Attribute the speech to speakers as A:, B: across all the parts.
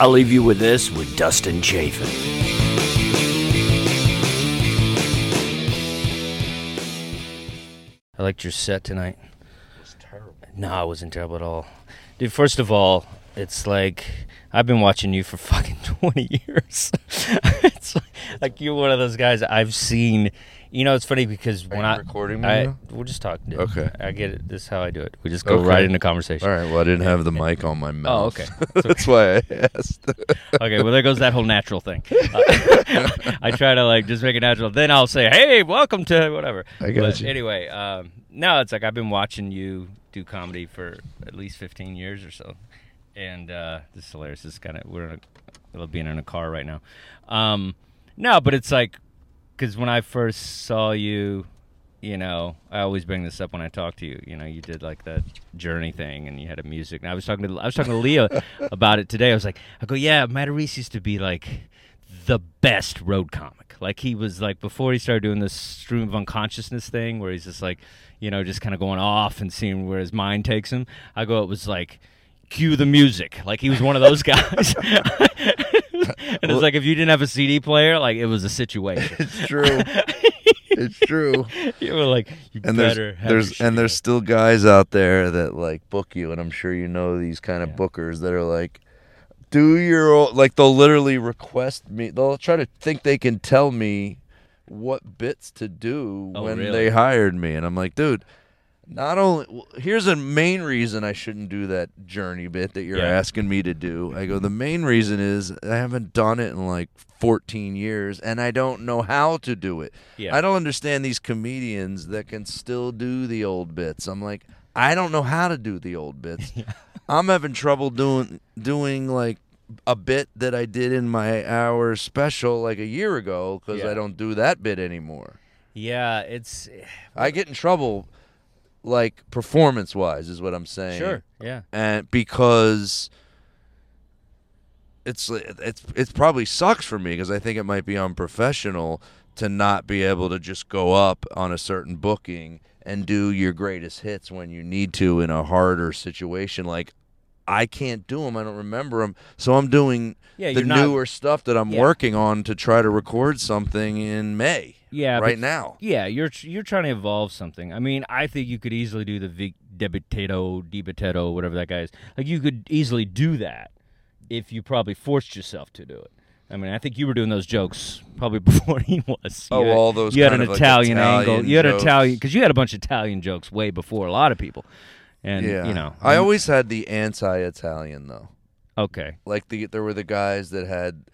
A: I'll leave you with this with Dustin Chafin. I liked your set tonight.
B: It was terrible.
A: No, it wasn't terrible at all. Dude, first of all, it's like I've been watching you for fucking 20 years. it's like, like you're one of those guys I've seen. You know, it's funny because
B: Are
A: when I
B: recording me
A: I,
B: now?
A: we're just talking. dude.
B: Okay.
A: I get it. This is how I do it. We just go
B: Okay.
A: right into conversation.
B: All right. Well, I didn't have the mic on my mouth.
A: Oh, okay.
B: That's why I asked.
A: okay, well there goes that whole natural thing. Uh, I try to like just make it natural. Then I'll say, "Hey, welcome to whatever."
B: I got
A: But
B: you.
A: Anyway, um, no, it's like I've been watching you do comedy for at least fifteen years or so, and uh, this is hilarious. This kind of we're in a, being in a car right now. Um, no, but it's like because when I first saw you, you know, I always bring this up when I talk to you. You know, you did like that journey thing, and you had a music. And I was talking to I was talking to Leah about it today. I was like, I go, yeah, Matarese used to be like the best road comic. Like he was like before he started doing this stream of unconsciousness thing, where he's just like, you know, just kind of going off and seeing where his mind takes him. I go, it was like. Cue the music. Like he was one of those guys. and it's like if you didn't have a CD player, like it was a situation.
B: it's true. It's true.
A: you were like, you
B: And
A: better
B: there's
A: have
B: there's and there's still guys out there that like book you, and I'm sure you know these kind of
A: Yeah.
B: bookers that are like, do your o-" like they'll literally request me. They'll try to think they can tell me what bits to do
A: Oh,
B: when
A: really?
B: they hired me, and I'm like, dude. Not only well, here's a main reason I shouldn't do that journey bit that you're
A: Yeah.
B: asking me to do. I go the main reason is I haven't done it in like 14 years and I don't know how to do it.
A: Yeah.
B: I don't understand these comedians that can still do the old bits. I'm like, I don't know how to do the old bits. I'm having trouble doing doing like a bit that I did in my hour special like a year ago because
A: Yeah.
B: I don't do that bit anymore.
A: Yeah, it's eh,
B: I get in trouble like performance wise is what I'm saying.
A: sure. Yeah.
B: And because it's it's it's probably sucks for me because I think it might be unprofessional to not be able to just go up on a certain booking and do your greatest hits when you need to in a harder situation like I can't do them. I don't remember them. So I'm doing
A: Yeah,
B: the
A: not-
B: newer stuff that I'm
A: Yeah.
B: working on to try to record something in May.
A: Yeah,
B: right
A: but-
B: now.
A: Yeah, you're you're trying to evolve something. I mean, I think you could easily do the Vic Debitato, Debitato, whatever that guy is. Like you could easily do that if you probably forced yourself to do it. I mean, I think you were doing those jokes probably before he was.
B: Oh,
A: had-
B: all those
A: You had an
B: of, like,
A: Italian, angle.
B: Italian
A: You had
B: jokes.
A: Italian because you had a bunch of Italian jokes way before a lot of people. And
B: yeah,
A: you know,
B: I always had the anti-Italian though.
A: okay.
B: like the there were the guys that had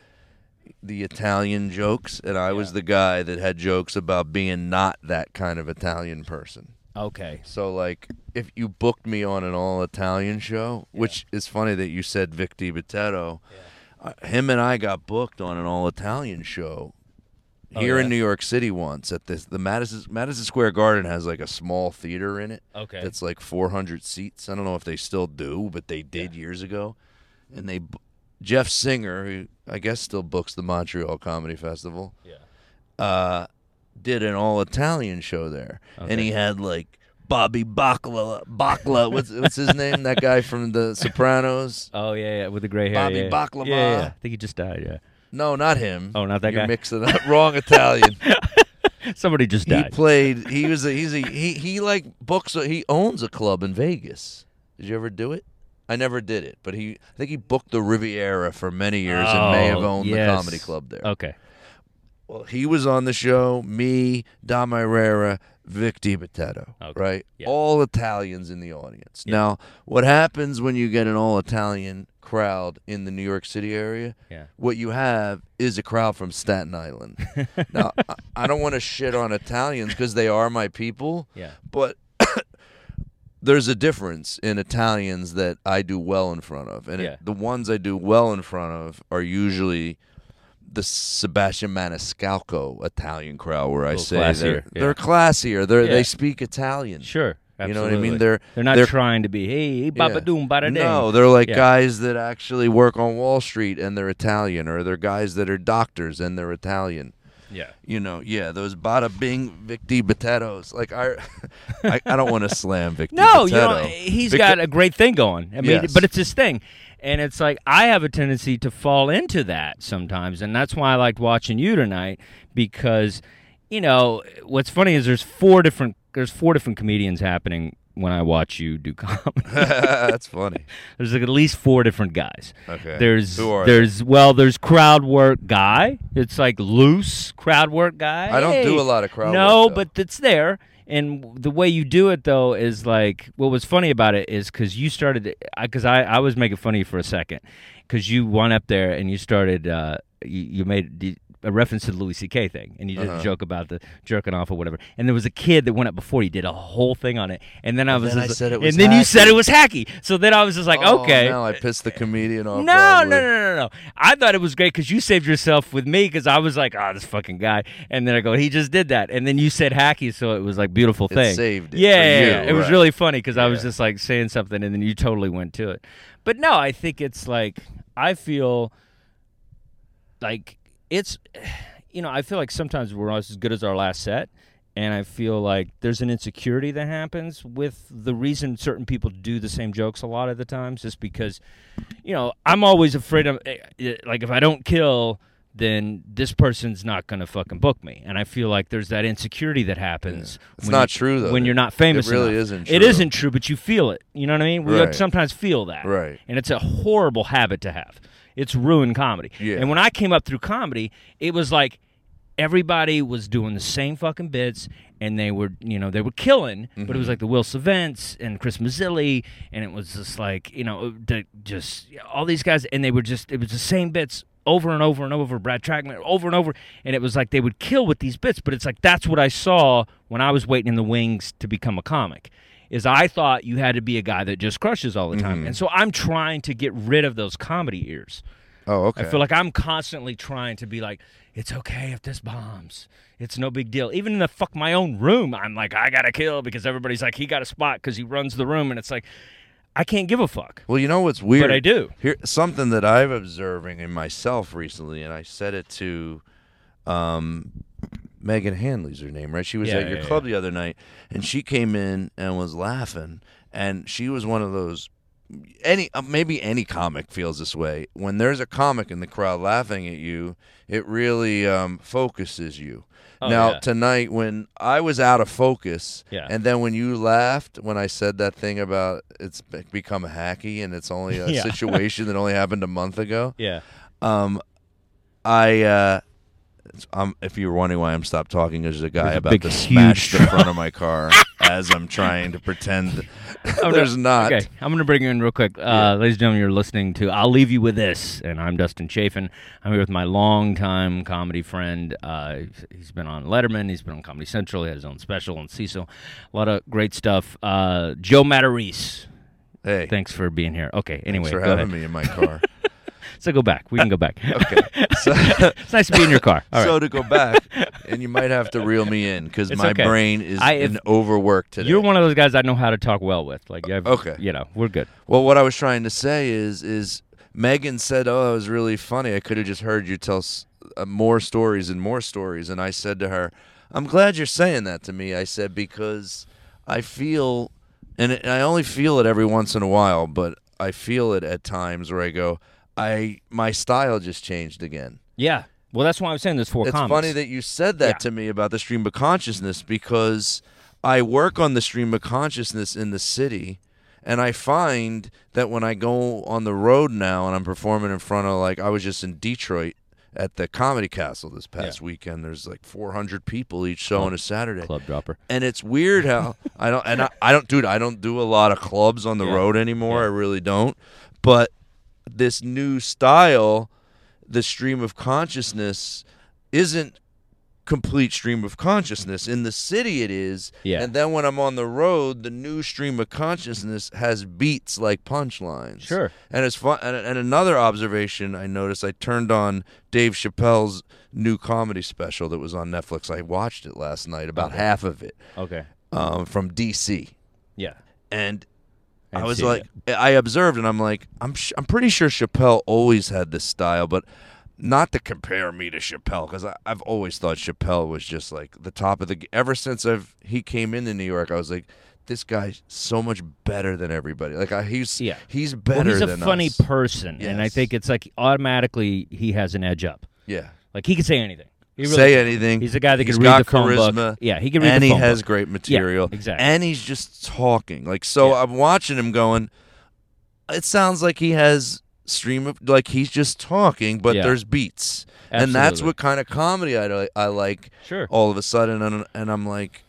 B: the Italian jokes, and I was the guy that had jokes about being not that kind of Italian person.
A: Okay.
B: So like, if you booked me on an all Italian show, which is funny that you said Vic DiBitetto, uh, him and I got booked on an all Italian show
A: Oh,
B: here
A: yeah?
B: in New York City once at this the Madison Madison Square Garden has like a small theater in it.
A: Okay.
B: That's like 400 seats. I don't know if they still do, but they did years ago. And they Jeff Singer, who I guess still books the Montreal Comedy Festival,
A: Yeah.
B: uh, did an all Italian show there, and he had like Bobby Bacla. Bacla, what's what's his name? That guy from The Sopranos.
A: Oh yeah, yeah, with the gray hair.
B: Bobby
A: yeah.
B: Baklava.
A: Yeah, yeah, I think he just died. Yeah.
B: No, not him.
A: Oh, not that
B: You're
A: guy?
B: mixing up. Wrong Italian.
A: Somebody just died.
B: he played. He was. A, he's a. He he like books. A, he owns a club in Vegas. Did you ever do it? I never did it, but he. I think he booked the Riviera for many years and may have
A: Oh,
B: owned
A: yes.
B: the comedy club there.
A: Okay.
B: Well, he was on the show. Me, Dom Irrera, Vic DiBitetto.
A: Okay.
B: Right.
A: Yeah.
B: All Italians in the audience. Now, what happens when you get an all Italian crowd in the New York City area.
A: Yeah.
B: What you have is a crowd from Staten Island. now, I, I don't want to shit on Italians because they are my people.
A: Yeah.
B: But there's a difference in Italians that I do well in front of, and it- the ones I do well in front of are usually the Sebastian Maniscalco Italian crowd, where I say
A: classier,
B: they're
A: yeah.
B: they're classier. They're
A: Yeah.
B: they speak Italian.
A: Sure.
B: You know what I mean? They're
A: They're not
B: they're-
A: trying to be, hey, baba doom, bada ding.
B: No, they're like
A: Yeah.
B: guys that actually work on Wall Street and they're Italian, or they're guys that are doctors and they're Italian.
A: Yeah.
B: You know, yeah, those bada bing Victi Batatos. Like I, I, I don't want to slam Victi.
A: No, you know, he's
B: Victor-
A: got a great thing going. I mean,
B: Yes.
A: but it's his thing. And it's like I have a tendency to fall into that sometimes, and that's why I liked watching you tonight because, you know, what's funny is there's four different there's four different comedians happening when I watch you do comedy.
B: That's funny.
A: there's like at least four different guys.
B: Okay.
A: There's
B: Who are
A: there's well there's crowd work guy. It's like loose crowd work guy.
B: I don't do a lot of crowd
A: No,
B: work, though.
A: but it's there. And the way you do it though is like what was funny about it is because you started because I, I was making fun of you for a second because you went up there and you started uh, you, you made a reference to the Louis C.K. thing and you did
B: Uh-huh.
A: a joke about the jerking off or whatever and there was a kid that went up before you did a whole thing on it and then I was
B: then I
A: just-
B: it was
A: and then you said it was hacky so then I was just like
B: Oh,
A: okay
B: Now I pissed the comedian off.
A: no,
B: probably.
A: no, no, no, no. I thought it was great because you saved yourself with me because I was like, oh, this fucking guy. And then I go, he just did that. And then you said hacky, so it was like beautiful
B: It
A: thing.
B: saved it
A: Yeah, yeah,
B: you,
A: yeah. It was really funny because I was just like saying something and then you totally went to it. But no, I think it's like, I feel like it's, you know, I feel like sometimes we're not as good as our last set. And I feel like there's an insecurity that happens with the reason certain people do the same jokes a lot of the times, just because, you know, I'm always afraid of, eh, eh, like, if I don't kill, then this person's not going to fucking book me. And I feel like there's that insecurity that happens.
B: It's
A: when
B: not
A: you-
B: true, though.
A: When you're not famous
B: It really
A: enough.
B: isn't
A: It
B: true.
A: isn't true, but you feel it. You know what I mean? We
B: Right.
A: sometimes feel that.
B: Right.
A: And it's a horrible habit to have. It's ruined comedy.
B: Yeah.
A: And when I came up through comedy, it was like everybody was doing the same fucking bits and they were you know they were killing but it
B: Mm-hmm.
A: was like the will Savents and chris mazzilli and it was just like you know just all these guys and they were just it was the same bits over and over and over brad trackman over and over and it was like they would kill with these bits but it's like that's what i saw when i was waiting in the wings to become a comic is i thought you had to be a guy that just crushes all the time
B: Mm-hmm.
A: and so i'm trying to get rid of those comedy ears
B: Oh, okay.
A: I feel like I'm constantly trying to be like, it's okay if this bombs. It's no big deal. Even in the fuck my own room, I'm like, I gotta kill because everybody's like, he got a spot because he runs the room, and it's like, I can't give a fuck.
B: Well, you know what's weird?
A: But I do.
B: Here, something that I've observing in myself recently, and I said it to um, Megan Hanley's her name, right? She was
A: Yeah,
B: at your
A: yeah,
B: club the other night, and she came in and was laughing, and she was one of those. Any uh, maybe any comic feels this way. When there's a comic in the crowd laughing at you, it really um, focuses you.
A: Oh,
B: now
A: yeah.
B: tonight, when I was out of focus,
A: Yeah.
B: and then when you laughed when I said that thing about it's be- become hacky and it's only a
A: Yeah.
B: situation that only happened a month ago,
A: Yeah.
B: um, I uh, um, if you were wondering why I'm stopped talking, there's a guy
A: There's a
B: about
A: big,
B: to smash the front of my car as I'm trying to pretend there's not.
A: Okay, I'm going to bring you in real quick. Uh, Ladies and gentlemen, you're listening to I'll Leave You With This, and I'm Dustin Chafin. I'm here with my longtime comedy friend. Uh, he's- been on Letterman, he's been on Comedy Central, he had his own special on Cecil. A lot of great stuff. Uh, Joe Matarese,
B: Hey,
A: thanks for being here. Okay, anyway,
B: thanks for
A: go
B: having
A: ahead.
B: me in my car.
A: So go back. We can go back.
B: Okay, so,
A: it's nice to be in your car. All right.
B: so to go back, and you might have to reel me in because my
A: okay.
B: brain is
A: I- if-
B: in overwork today.
A: You're one of those guys I know how to talk well with. Like, I've,
B: Okay.
A: you know, we're good.
B: Well, what I was trying to say is, is Megan said, "Oh, it was really funny. I could have just heard you tell s- uh, more stories and more stories." And I said to her, "I'm glad you're saying that to me." I said because I feel, and, it, and I only feel it every once in a while, but I feel it at times where I go, "I my style just changed again."
A: Yeah. Well, that's why I'm saying there's four
B: It's funny that you said that
A: Yeah.
B: to me about the stream of consciousness because I work on the stream of consciousness in the city. And I find that when I go on the road now and I'm performing in front of, like, I was just in Detroit at the Comedy Castle this past weekend. There's like 400 people each show on a Saturday.
A: Club dropper.
B: And it's weird how I don't, and I, I don't, dude, I don't do a lot of clubs on the
A: Yeah.
B: road anymore.
A: Yeah.
B: I really don't. But this new style, the stream of consciousness, isn't complete stream of consciousness. In the city, it is.
A: Yeah.
B: And then when I'm on the road, the new stream of consciousness has beats like punchlines.
A: Sure.
B: And it's fun. And, and another observation I noticed, I turned on Dave Chappelle's new comedy special that was on Netflix. I watched it last night, about
A: Okay.
B: half of it,
A: Okay.
B: um, from DC.
A: Yeah.
B: And I was
A: see it
B: like, I observed, and I'm like, I'm sh- I'm pretty sure Chappelle always had this style, but not to compare me to Chappelle because I've always thought Chappelle was just like the top of the. g- Ever since I've he came into New York, I was like, this guy's so much better than everybody. Like I, he's
A: Yeah.
B: he's better.
A: well, he's a funny
B: us.
A: person, and I think it's like automatically he has an edge up.
B: Yeah,
A: Like he can say anything. He really
B: say anything.
A: He's a guy that
B: He's
A: can read the phone
B: charisma,
A: book. Yeah, he can read
B: and he has
A: book.
B: great material.
A: exactly.
B: And he's just talking. Like so,
A: Yeah.
B: I'm watching him going. It sounds like he has stream of like he's just talking, but
A: Yeah.
B: there's beats, and that's what kind of comedy I I like.
A: Sure.
B: All of a sudden, and, and I'm like.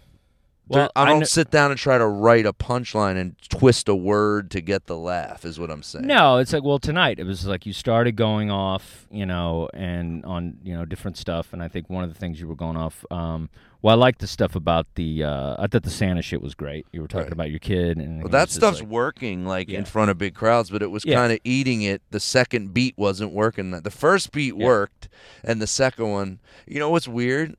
A: Well,
B: I
A: I
B: don't
A: kn-
B: sit down and try to write a punchline and twist a word to get the laugh. Is what I'm saying.
A: No, it's like well tonight it was like you started going off, you know, and on you know different stuff, and I think one of the things you were going off. Um, well, I liked the stuff about the. Uh, I thought the Santa shit was great. You were talking
B: Right.
A: about your kid, and
B: Well, that stuff's
A: like-
B: working like
A: Yeah.
B: in front of big crowds, but it was
A: Yeah.
B: kind of eating it. The second beat wasn't working. The first beat
A: Yeah.
B: worked, and the second one. You know what's weird?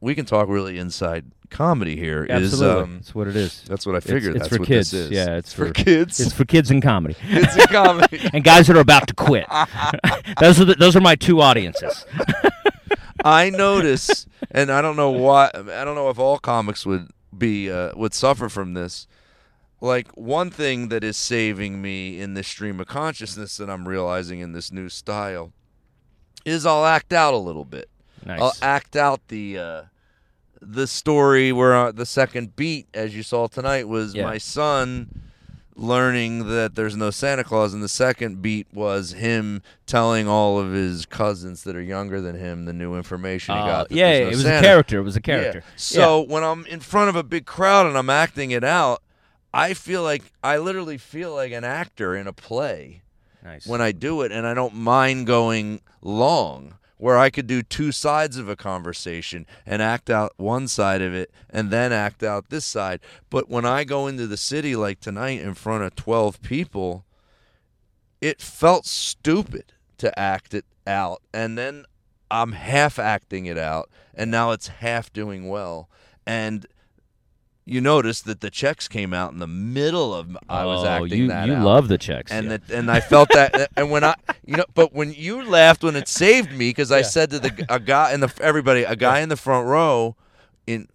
B: We can talk really inside comedy here. Is
A: Absolutely,
B: um,
A: that's what it is.
B: that's what I figured.
A: it's
B: that's
A: for
B: what
A: kids.
B: this is.
A: Yeah, it's
B: for, kids.
A: It's for kids and comedy
B: Kids in comedy.
A: and guys that are about to quit. those are the, those are my two audiences.
B: I notice, and I don't know why. I don't know if all comics would be uh, would suffer from this. Like one thing that is saving me in this stream of consciousness that I'm realizing in this new style is I'll act out a little bit.
A: Nice.
B: I'll act out the uh, the story where uh, the second beat, as you saw tonight, was
A: Yeah.
B: my son learning that there's no Santa Claus, and the second beat was him telling all of his cousins that are younger than him the new information he
A: Uh,
B: got. that
A: yeah,
B: no
A: it was
B: Santa.
A: a character. It was a
B: Yeah.
A: character.
B: So when I'm in front of a big crowd and I'm acting it out, I feel like I literally feel like an actor in a play
A: nice.
B: when I do it, and I don't mind going long, where I could do two sides of a conversation and act out one side of it and then act out this side. But when I go into the city like tonight in front of 12 people, it felt stupid to act it out. And then I'm half acting it out, and now it's half doing well. And you noticed that the checks came out in the middle of I was
A: oh,
B: acting
A: you,
B: that
A: you
B: out
A: love the checks.
B: and
A: yeah.
B: that and I felt that and when I you know but when you laughed when it saved me because I
A: Yeah.
B: said to the a guy in the everybody a guy in the front row in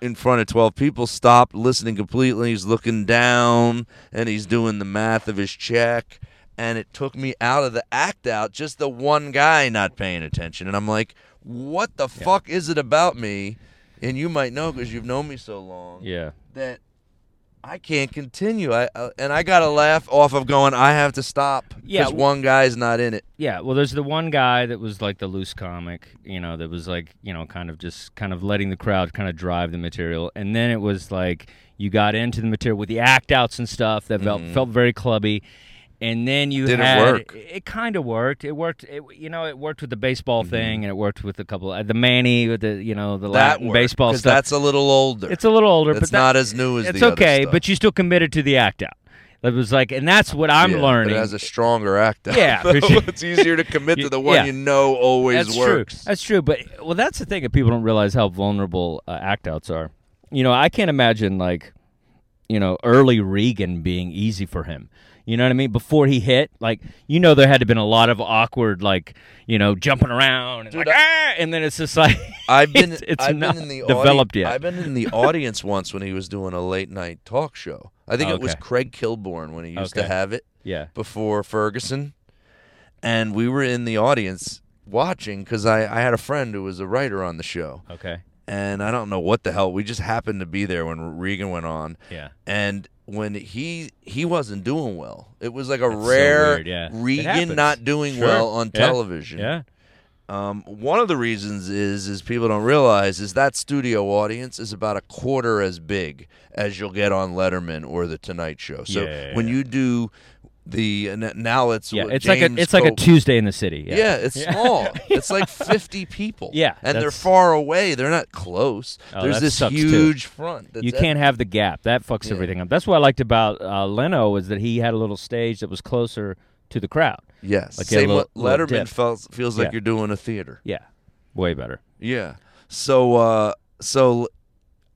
B: in front of 12 people stopped listening completely he's looking down and he's doing the math of his check and it took me out of the act out just the one guy not paying attention and I'm like what the fuck is it about me and you might know because you've known me so long
A: yeah.
B: that I can't continue. I uh, and I got to laugh off of going. I have to stop.
A: Yeah,
B: because
A: w-
B: one guy's not in it.
A: Yeah, well, there's the one guy that was like the loose comic, you know, that was like, you know, kind of just kind of letting the crowd kind of drive the material, and then it was like you got into the material with the act outs and stuff that felt felt very clubby, and then you.
B: Did it
A: had
B: work?
A: it, kind of worked. It worked. It, you know, it worked with the baseball
B: Mm-hmm.
A: thing, and it worked with a couple uh, the Manny with the you know the
B: That
A: Latin
B: worked,
A: baseball stuff.
B: That's a little older.
A: it's a little older,
B: It's
A: but that-
B: not as new as
A: it's
B: the other
A: okay, but you still committed to the act out. It was like, and that's what I'm
B: Yeah,
A: learning.
B: It has a stronger act. out,
A: Yeah,
B: it's easier to commit to the one
A: yeah.
B: you know always
A: that's
B: works.
A: true. That's true. But well, that's the thing that people don't realize how vulnerable uh, act outs are. You know, I can't imagine like, you know, early Regan being easy for him. You know what I mean? Before he hit, like, you know, there had to been a lot of awkward, like, you know, jumping around, and,
B: Dude,
A: like, ah! and then it's just like
B: I've been
A: it's, it's
B: I've
A: not
B: been in the
A: developed
B: audi-
A: yet.
B: I've been in the audience once when he was doing a late night talk show. I think it was
A: Okay.
B: Craig Kilborn when he used to have it.
A: yeah,
B: before Ferguson, and we were in the audience watching because I, I had a friend who was a writer on the show,
A: okay,
B: and I don't know what the hell. We just happened to be there when Regan went on,
A: yeah.
B: and when he he wasn't doing well. It was like a
A: That's so
B: rare
A: weird, yeah.
B: Regan not doing
A: Sure.
B: well on
A: Yeah.
B: television.
A: Yeah,
B: Um, one of the reasons is is people don't realize is that studio audience is about a quarter as big as you'll get on Letterman or the Tonight Show. So
A: Yeah.
B: when you do the and now it's
A: Yeah, it's like a
B: James
A: it's like a Tuesday in the city.
B: Yeah,
A: Yeah,
B: it's small. It's like 50 people.
A: Yeah,
B: and they're far away. They're not close.
A: Oh,
B: There's this
A: sucks, too.
B: huge front. That's
A: you can't have the gap. That fucks
B: Yeah.
A: everything up. That's what I liked about uh, Leno was that he had a little stage that was closer to the crowd.
B: Yes,
A: Like,
B: same
A: little-
B: Letterman felt, feels like
A: Yeah.
B: you're doing a theater.
A: Yeah, way better.
B: Yeah. So uh so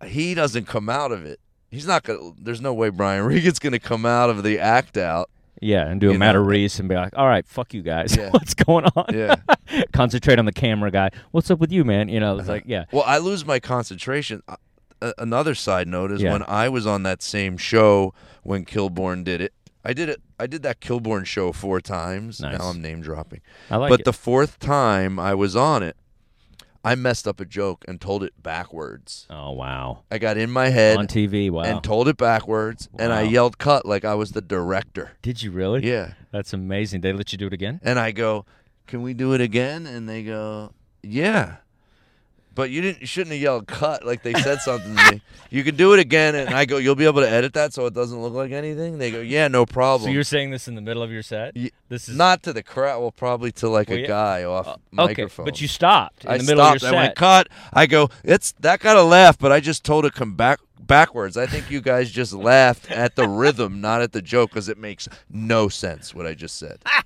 B: he doesn't come out of it. He's not gonna there's no way Brian Regan's gonna come out of the act out.
A: Yeah, and do a
B: You
A: Matt
B: know.
A: Reese and be like, "All right, fuck you guys.
B: Yeah.
A: What's going on?"
B: Yeah.
A: Concentrate on the camera guy. What's up with you, man? You know, it's like, yeah,
B: Well, I lose my concentration. Uh, another side note is
A: Yeah.
B: when I was on that same show when Kilborn did it. I did it. I did that Kilborn show four times.
A: Nice.
B: Now I'm name dropping.
A: I like
B: but
A: it.
B: the fourth time I was on it, I messed up a joke and told it backwards.
A: oh wow,
B: I got in my head
A: on TV. Wow,
B: and told it backwards, and I yelled "cut" like I was the director.
A: did you really?
B: Yeah.
A: that's amazing. They let you do it again?
B: And I go, "Can we do it again?" And they go, "Yeah." But you didn't. You shouldn't have yelled "cut" like they said something to me. You can do it again, and I go, "You'll be able to edit that so it doesn't look like anything." They go, "Yeah, no problem."
A: So you're saying this in the middle of your set?
B: Ye-
A: This is
B: not to the crowd. Well, probably to like
A: Well,
B: a
A: yeah.
B: guy off uh,
A: okay,
B: microphone.
A: but you stopped in
B: I
A: the middle
B: stopped.
A: of your set.
B: I
A: set.
B: went cut. I go. It's that got a laugh, but I just told it come back backwards. I think you guys just laughed at the rhythm, not at the joke, because it makes no sense what I just said.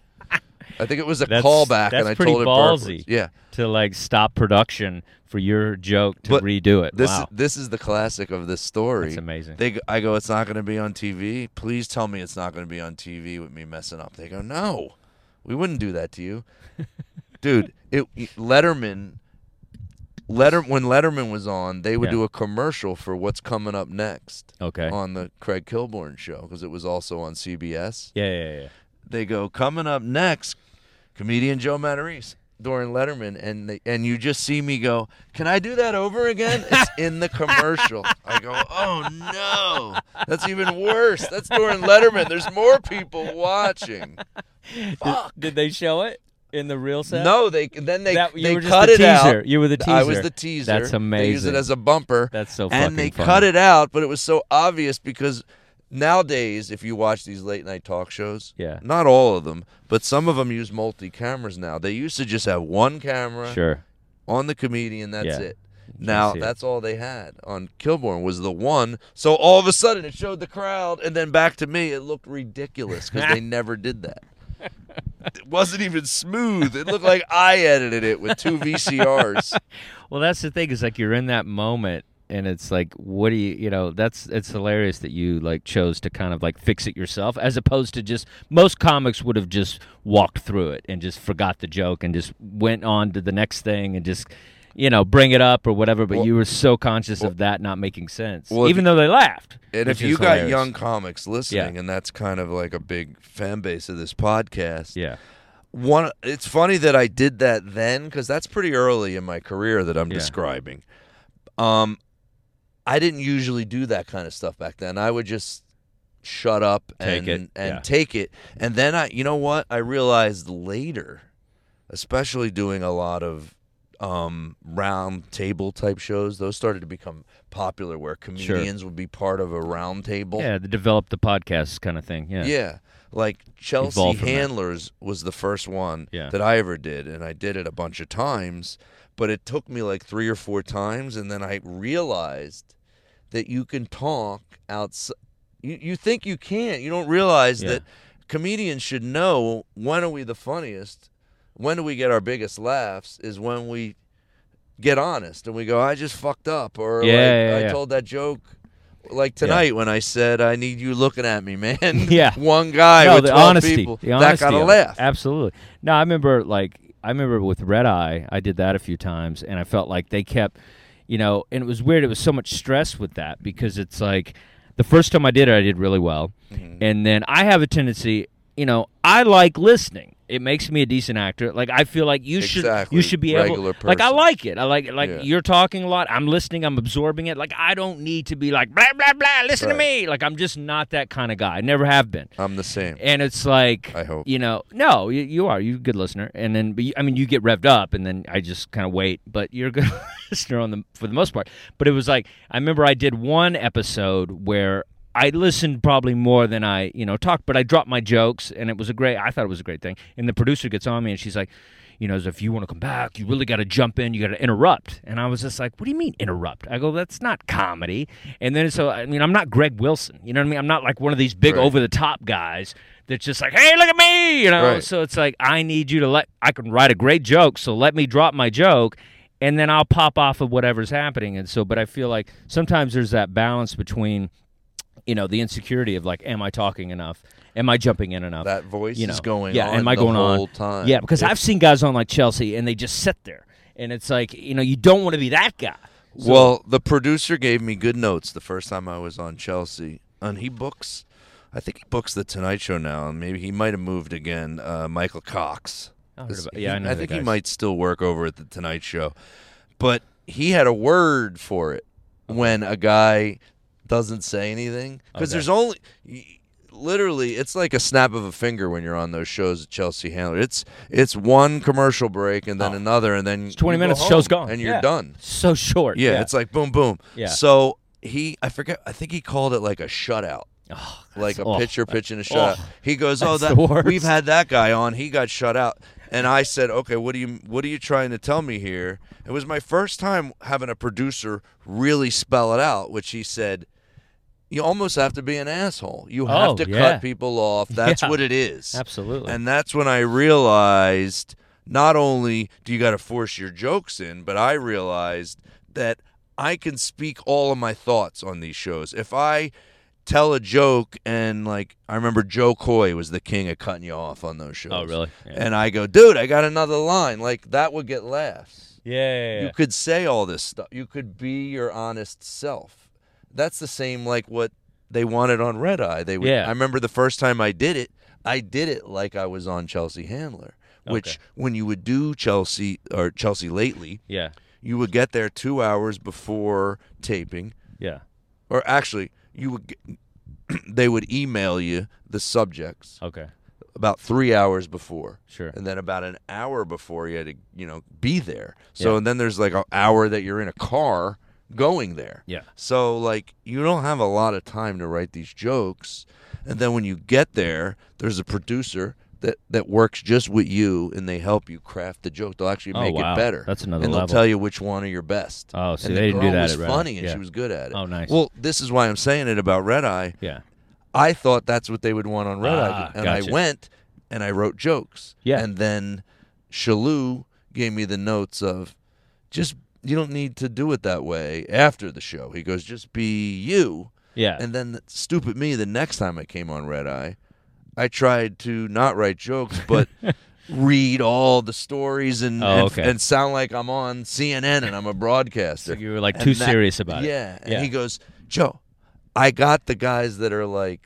B: I think it was a
A: That's-
B: callback,
A: that's
B: and I told it
A: ballsy.
B: Yeah,
A: to like stop production for your joke to
B: But
A: redo it.
B: this
A: wow,
B: is, this is the classic of this story.
A: that's amazing.
B: They, go- I go, it's not going to be on TV. Please tell me it's not going to be on TV with me messing up. They go, no, we wouldn't do that to you, dude. It Letterman, Letter when Letterman was on, they would
A: Yeah.
B: do a commercial for what's coming up next
A: okay.
B: on the Craig Kilborn show because it was also on CBS.
A: yeah, yeah, yeah.
B: They go, coming up next, comedian Joe Matarese during Letterman, and they, and you just see me go, can I do that over again? It's in the commercial. I go, oh no, that's even worse. That's during Letterman. There's more people watching. Fuck.
A: Did they show it in the real set?
B: No, they then they
A: That-
B: they cut
A: the
B: it
A: teaser.
B: out.
A: You were the teaser.
B: I was the teaser.
A: That's amazing.
B: They use it as a bumper.
A: That's so fucking funny.
B: and they
A: funny.
B: cut it out, but it was so obvious because nowadays, if you watch these late night talk shows,
A: Yeah.
B: not all of them, but some of them use multi cameras now. They used to just have one camera
A: Sure.
B: on the comedian. That's
A: Yeah.
B: it. Now
A: see it.
B: that's all they had on Kilborn was the one. So all of a sudden it showed the crowd, and then back to me. It looked ridiculous because they never did that. It wasn't even smooth. It looked like I edited it with two VCRs.
A: Well, that's the thing is like you're in that moment and it's like what do you you know that's it's hilarious that you like chose to kind of like fix it yourself as opposed to just most comics would have just walked through it and just forgot the joke and just went on to the next thing and just you know bring it up or whatever but
B: Well-
A: you were so conscious of that not making sense
B: Well,
A: even
B: you-
A: though they laughed
B: And if you
A: is
B: got young comics listening, and that's kind of like a big fan base of this podcast,
A: yeah
B: one it's funny that I did that then because that's pretty early in my career that I'm
A: Yeah.
B: describing. Um, I didn't usually do that kind of stuff back then. I would just shut up
A: Take
B: and
A: it,
B: and
A: yeah.
B: take it, and then I, you know what, I realized later, especially doing a lot of um round table type shows those started to become popular where comedians would be part of a round table
A: yeah the develop the podcast kind of thing yeah
B: yeah. Like Chelsea
A: from that.
B: Handlers was the first one
A: Yeah.
B: that I ever did, and I did it a bunch of times. But it took me like three or four times, and then I realized that you can talk outside. You, you think you can't. You don't realize
A: Yeah.
B: that comedians should know when are we the funniest, when do we get our biggest laughs, is when we get honest and we go, I just fucked up, or
A: Yeah,
B: like,
A: yeah,
B: I
A: yeah.
B: told that joke like tonight when I said I need you looking at me, man.
A: Yeah.
B: one guy
A: no,
B: with
A: the
B: 12
A: honesty,
B: people
A: the
B: that
A: honesty
B: got a
A: of
B: laugh.
A: Absolutely. No, I remember like I remember with Red Eye, I did that a few times, and I felt like they kept, you know, and it was weird. It was so much stress with that because it's like the first time I did it, I did really well,
B: Mm-hmm.
A: and then I have a tendency, you know, I like listening. It makes me a decent actor. Like I feel like you should
B: Exactly.
A: you should be
B: Regular
A: able like I like it. I like it. Like
B: Yeah.
A: you're talking a lot. I'm listening. I'm absorbing it. Like I don't need to be like blah blah blah. Listen
B: Right.
A: to me. Like I'm just not that kind of guy. I never have been.
B: I'm the same.
A: And it's like
B: I hope.
A: you know, no, you, you are. You're a good listener, and then but you, I mean, you get revved up, and then I just kind of wait. But you're a good listener on the for the most part. But it was like I remember I did one episode where I listened probably more than I, you know, talked, but I dropped my jokes and it was a great I thought it was a great thing. And the producer gets on me and she's like, you know, as if you want to come back, you really got to jump in, you got to interrupt. And I was just like, what do you mean interrupt? I go, that's not comedy. And then so, I mean, I'm not Greg Wilson. You know what I mean? I'm not like one of these big
B: Right.
A: over the top guys that's just like, hey, look at me. You know?
B: Right.
A: So it's like, I need you to let, I can write a great joke. So let me drop my joke and then I'll pop off of whatever's happening. And so, but I feel like sometimes there's that balance between, you know, the insecurity of like, am I talking enough? Am I jumping in enough?
B: That voice
A: you know,
B: is going
A: yeah,
B: on
A: am I
B: the
A: going
B: whole
A: on?
B: time.
A: Yeah, because
B: If-
A: I've seen guys on like Chelsea and they just sit there, and it's like you know you don't want to be that guy. So-
B: well, the producer gave me good notes the first time I was on Chelsea, and he books. I think he books the Tonight Show now, and maybe he might have moved again. Uh, Michael Cox.
A: About-
B: He-
A: yeah, I know.
B: I think he might still work over at the Tonight Show, but he had a word for it when a guy doesn't say anything oh, because
A: Okay.
B: there's only literally it's like a snap of a finger when you're on those shows at Chelsea Handler. It's it's one commercial break and then
A: Oh.
B: another and then
A: It's 20
B: you go
A: minutes,
B: home
A: show's gone.
B: and you're
A: Yeah.
B: done.
A: so short.
B: Yeah, it's like boom, boom.
A: Yeah.
B: So he, I forget, I think he called it like a shutout,
A: Oh,
B: like a
A: oh,
B: pitcher pitching a shutout.
A: oh,
B: he goes, "Oh,
A: that's
B: that we've had that guy on. He got shut out." And I said, "Okay, what are you, what are you trying to tell me here?" It was my first time having a producer really spell it out, which he said. You almost have to be an asshole. You have
A: Oh,
B: to
A: yeah.
B: cut people off. That's
A: Yeah.
B: what it is.
A: absolutely.
B: And that's when I realized not only do you got to force your jokes in, but I realized that I can speak all of my thoughts on these shows. If I tell a joke and like I remember Jo Koy was the king of cutting you off on those shows.
A: oh, really? Yeah.
B: And I go, dude, I got another line. Like that would get laughs.
A: yeah, yeah, yeah.
B: You could say all this stuff. You could be your honest self. That's the same like what they wanted on Red Eye. They would,
A: Yeah.
B: I remember the first time I did it, I did it like I was on Chelsea Handler. Which
A: Okay.
B: when you would do Chelsea or Chelsea lately,
A: yeah,
B: you would get there two hours before taping,
A: yeah.
B: or actually you would. Get, they would email you the subjects
A: Okay,
B: about three hours before
A: sure.
B: and then about an hour before you had to you know be there so
A: Yeah.
B: and then there's like an hour that you're in a car going there
A: Yeah.
B: so like you don't have a lot of time to write these jokes and then when you get there there's a producer that that works just with you and they help you craft the joke they'll actually
A: Oh,
B: make
A: wow.
B: it better
A: That's another
B: and they'll tell you which one are your best
A: Oh, see,
B: and
A: they
B: the
A: didn't do that
B: was
A: at Red
B: funny
A: Eye.
B: and
A: Yeah.
B: she was good at it
A: Oh, nice.
B: well this is why i'm saying it about red eye
A: Yeah,
B: I thought that's what they would want on Red
A: Ah,
B: Eye, and
A: gotcha.
B: I went and I wrote jokes.
A: Yeah.
B: and then Shillue gave me the notes of just you don't need to do it that way after the show. He goes, just be you.
A: yeah.
B: And then stupid me, the next time I came on Red Eye, I tried to not write jokes, but read all the stories and
A: Oh,
B: and,
A: okay.
B: and sound like I'm on CNN and I'm a broadcaster.
A: So you were like
B: And
A: too
B: that-
A: serious about it.
B: Yeah. And
A: Yeah.
B: he goes, Joe, I got the guys that are like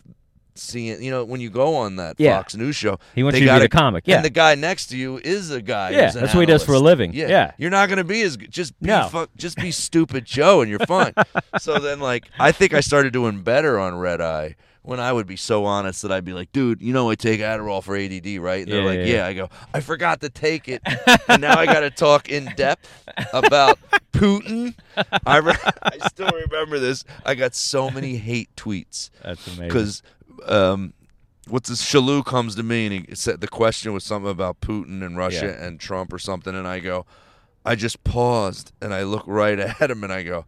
B: seeing, you know, when you go on that
A: Yeah.
B: Fox News show,
A: He wants
B: they
A: you to be
B: gotta-
A: comic. Yeah.
B: And the guy next to you is a guy.
A: Yeah, that's what he does for a living.
B: Yeah.
A: Yeah.
B: You're not going to be as. Just be,
A: No.
B: just be stupid Joe and you're fine. so then, like, I think I started doing better on Red Eye when I would be so honest that I'd be like, dude, you know, I take Adderall for ADD, right? And they're like,
A: yeah,
B: yeah.
A: yeah.
B: I go, I forgot to take it. and now I got to talk in depth about Putin. I, re- I still remember this. I got so many hate tweets
A: That's amazing.
B: because um, what's this? Shillue comes to me and he said the question was something about Putin and Russia
A: Yeah.
B: and Trump or something, and I go, I just paused and I look right at him and I go,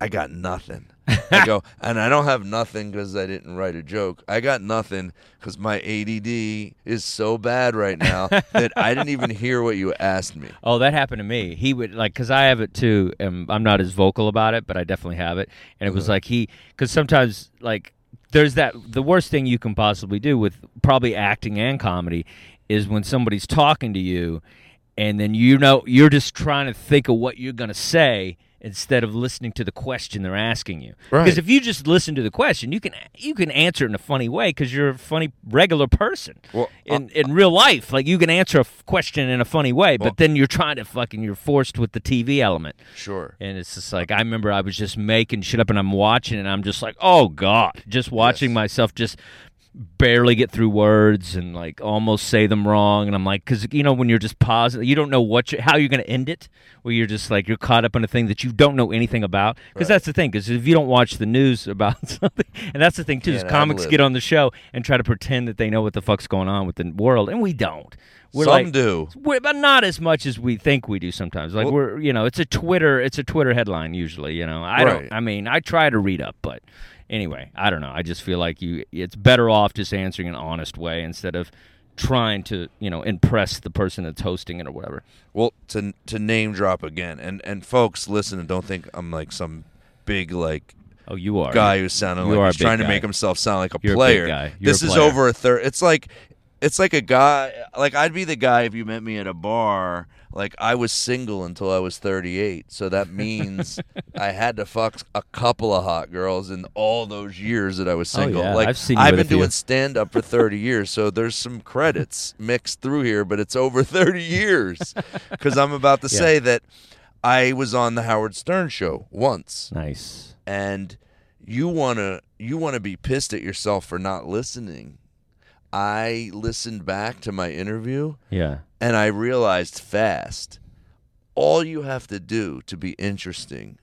B: I got nothing. I go, and I don't have nothing because I didn't write a joke. I got nothing because my ADD is so bad right now that I didn't even hear what you asked me.
A: Oh, that happened to me. He would like because I have it too. And I'm not as vocal about it, but I definitely have it. And it was like he because sometimes like there's that the worst thing you can possibly do with probably acting and comedy is when somebody's talking to you, and then you know you're just trying to think of what you're gonna say instead of listening to the question they're asking you.
B: Right.
A: Because if you just listen to the question, you can you can answer in a funny way because you're a funny regular person.
B: Well, uh,
A: in in real life, like you can answer a f- question in a funny way,
B: Well-
A: but then you're trying to fucking you're forced with the TV element,
B: Sure.
A: and it's just like I remember I was just making shit up, and I'm watching, and I'm just like, oh god, just watching
B: Yes.
A: myself just barely get through words and like almost say them wrong and i'm like because you know when you're just positive you don't know what you, how you're going to end it where you're just like you're caught up in a thing that you don't know anything about because
B: Right.
A: that's the thing because if you don't watch the news about something and that's the thing too is comics get on the show and try to pretend that they know what the fuck's going on with the world and we don't we're
B: Some
A: like,
B: do.
A: we're, but not as much as we think we do sometimes. Like
B: Well-
A: we're, you know, it's a Twitter, it's a Twitter headline usually. You know, I
B: Right.
A: don't. I mean, I try to read up, but anyway, I don't know. I just feel like you, it's better off just answering an honest way instead of trying to, you know, impress the person that's hosting it or whatever.
B: Well, to to name drop again, and and folks, listen and don't think I'm like some big like
A: Oh, you are
B: guy who's sounding
A: You
B: like
A: a
B: he's trying to make himself sound like a
A: You're a
B: player.
A: guy. You're
B: this
A: a
B: is over a third. It's like it's like a guy. Like I'd be the guy if you met me at a bar. Like I was single until I was 38, so that means I had to fuck a couple of hot girls in all those years that I was
A: Oh,
B: single.
A: yeah.
B: Like
A: I've seen
B: I've been doing stand up for 30 years, so there's some credits mixed through here, but it's over 30 years because I'm about to
A: Yeah.
B: say that I was on the Howard Stern show once
A: nice.
B: and you want to you want to be pissed at yourself for not listening i listened back to my interview
A: Yeah.
B: and i realized fast all you have to do to be interesting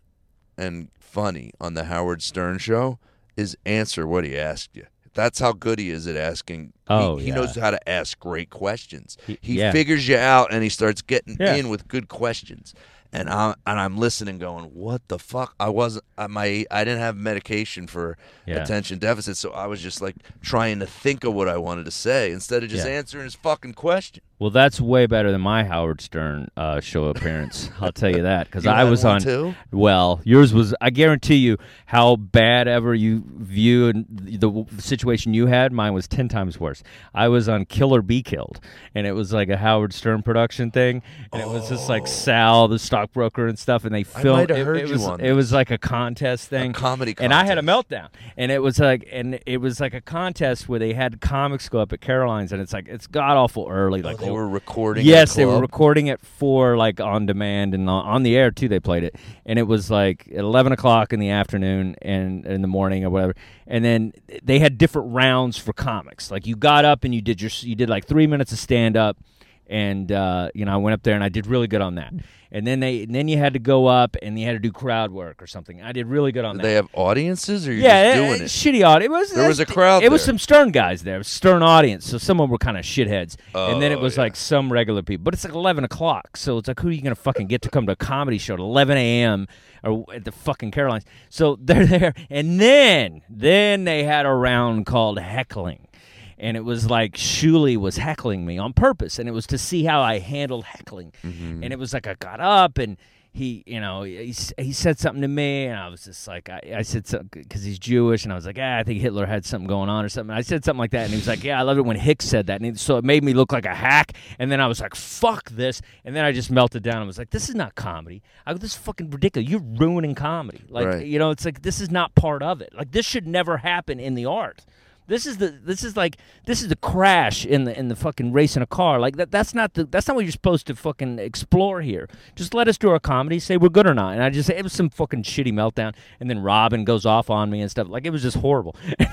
B: and funny on the howard stern show is answer what he asked you that's how good he is at asking
A: Oh,
B: he, he
A: yeah.
B: knows how to ask great questions
A: He-
B: he
A: yeah.
B: figures you out and he starts getting
A: Yeah.
B: in with good questions and I'm and I'm listening, going, "What the fuck?" I wasn't. I, my I didn't have medication for
A: Yeah.
B: attention deficit, so I was just like trying to think of what I wanted to say instead of just
A: Yeah.
B: answering his fucking question.
A: Well, that's way better than my Howard Stern uh, show appearance. I'll tell you that because I was on.
B: too?
A: Well, yours was. I guarantee you, how bad ever you view the, situation you had, mine was ten times worse. I was on Killer Be Killed, and it was like a Howard Stern production thing, and it was just like Sal, the stockbroker, and stuff, and they filmed. it, it
B: you
A: was, It was like a contest thing,
B: comedy
A: and I had a meltdown, and it was like, and it was like a contest where they had comics go up at Caroline's, and it's like it's god awful early,
B: Oh,
A: like
B: they
A: oh,
B: were recording.
A: Yes, they were recording it for like on demand and on, on the air too. They played it, and it was like at eleven o'clock in the afternoon and in the morning or whatever. And then they had different rounds for comics. Like you got up and you did your you did like three minutes of stand up, and uh, you know I went up there and I did really good on that. And then they and then you had to go up and you had to do crowd work or something. I did really good on
B: Did
A: that.
B: they have audiences, or you're
A: yeah,
B: just
A: it-
B: doing
A: it-
B: it?
A: shitty audience. It was
B: There was a crowd
A: It was some stern guys there, stern audience. So some of them were kind of shitheads, and then it
B: Oh,
A: was
B: yeah.
A: like some regular people. But it's like eleven o'clock, so it's like who are you gonna fucking get to come to a comedy show at eleven a.m. or at the fucking Carolines? So they're there, and then then they had a round called heckling. And it was like Shuli was heckling me on purpose, and it was to see how I handled heckling.
B: Mm-hmm.
A: And it was like I got up and he, you know, he, he said something to me, and I was just like, I, I said something because he's Jewish, and I was like, ah, I think Hitler had something going on or something. I said something like that, and he was like, Yeah, I love it when Hicks said that, and he, so it made me look like a hack. And then I was like, Fuck this, and then I just melted down. and was like, This is not comedy. I go, This is fucking ridiculous. You're ruining comedy. Like,
B: Right.
A: you know, it's like this is not part of it. Like this should never happen in the art. This is the this is like this is the crash in the in the fucking race in a car. Like that that's not the that's not what you're supposed to fucking explore here. Just let us do our comedy, say we're good or not. And I just it was some fucking shitty meltdown and then Robin goes off on me and stuff. Like it was just horrible.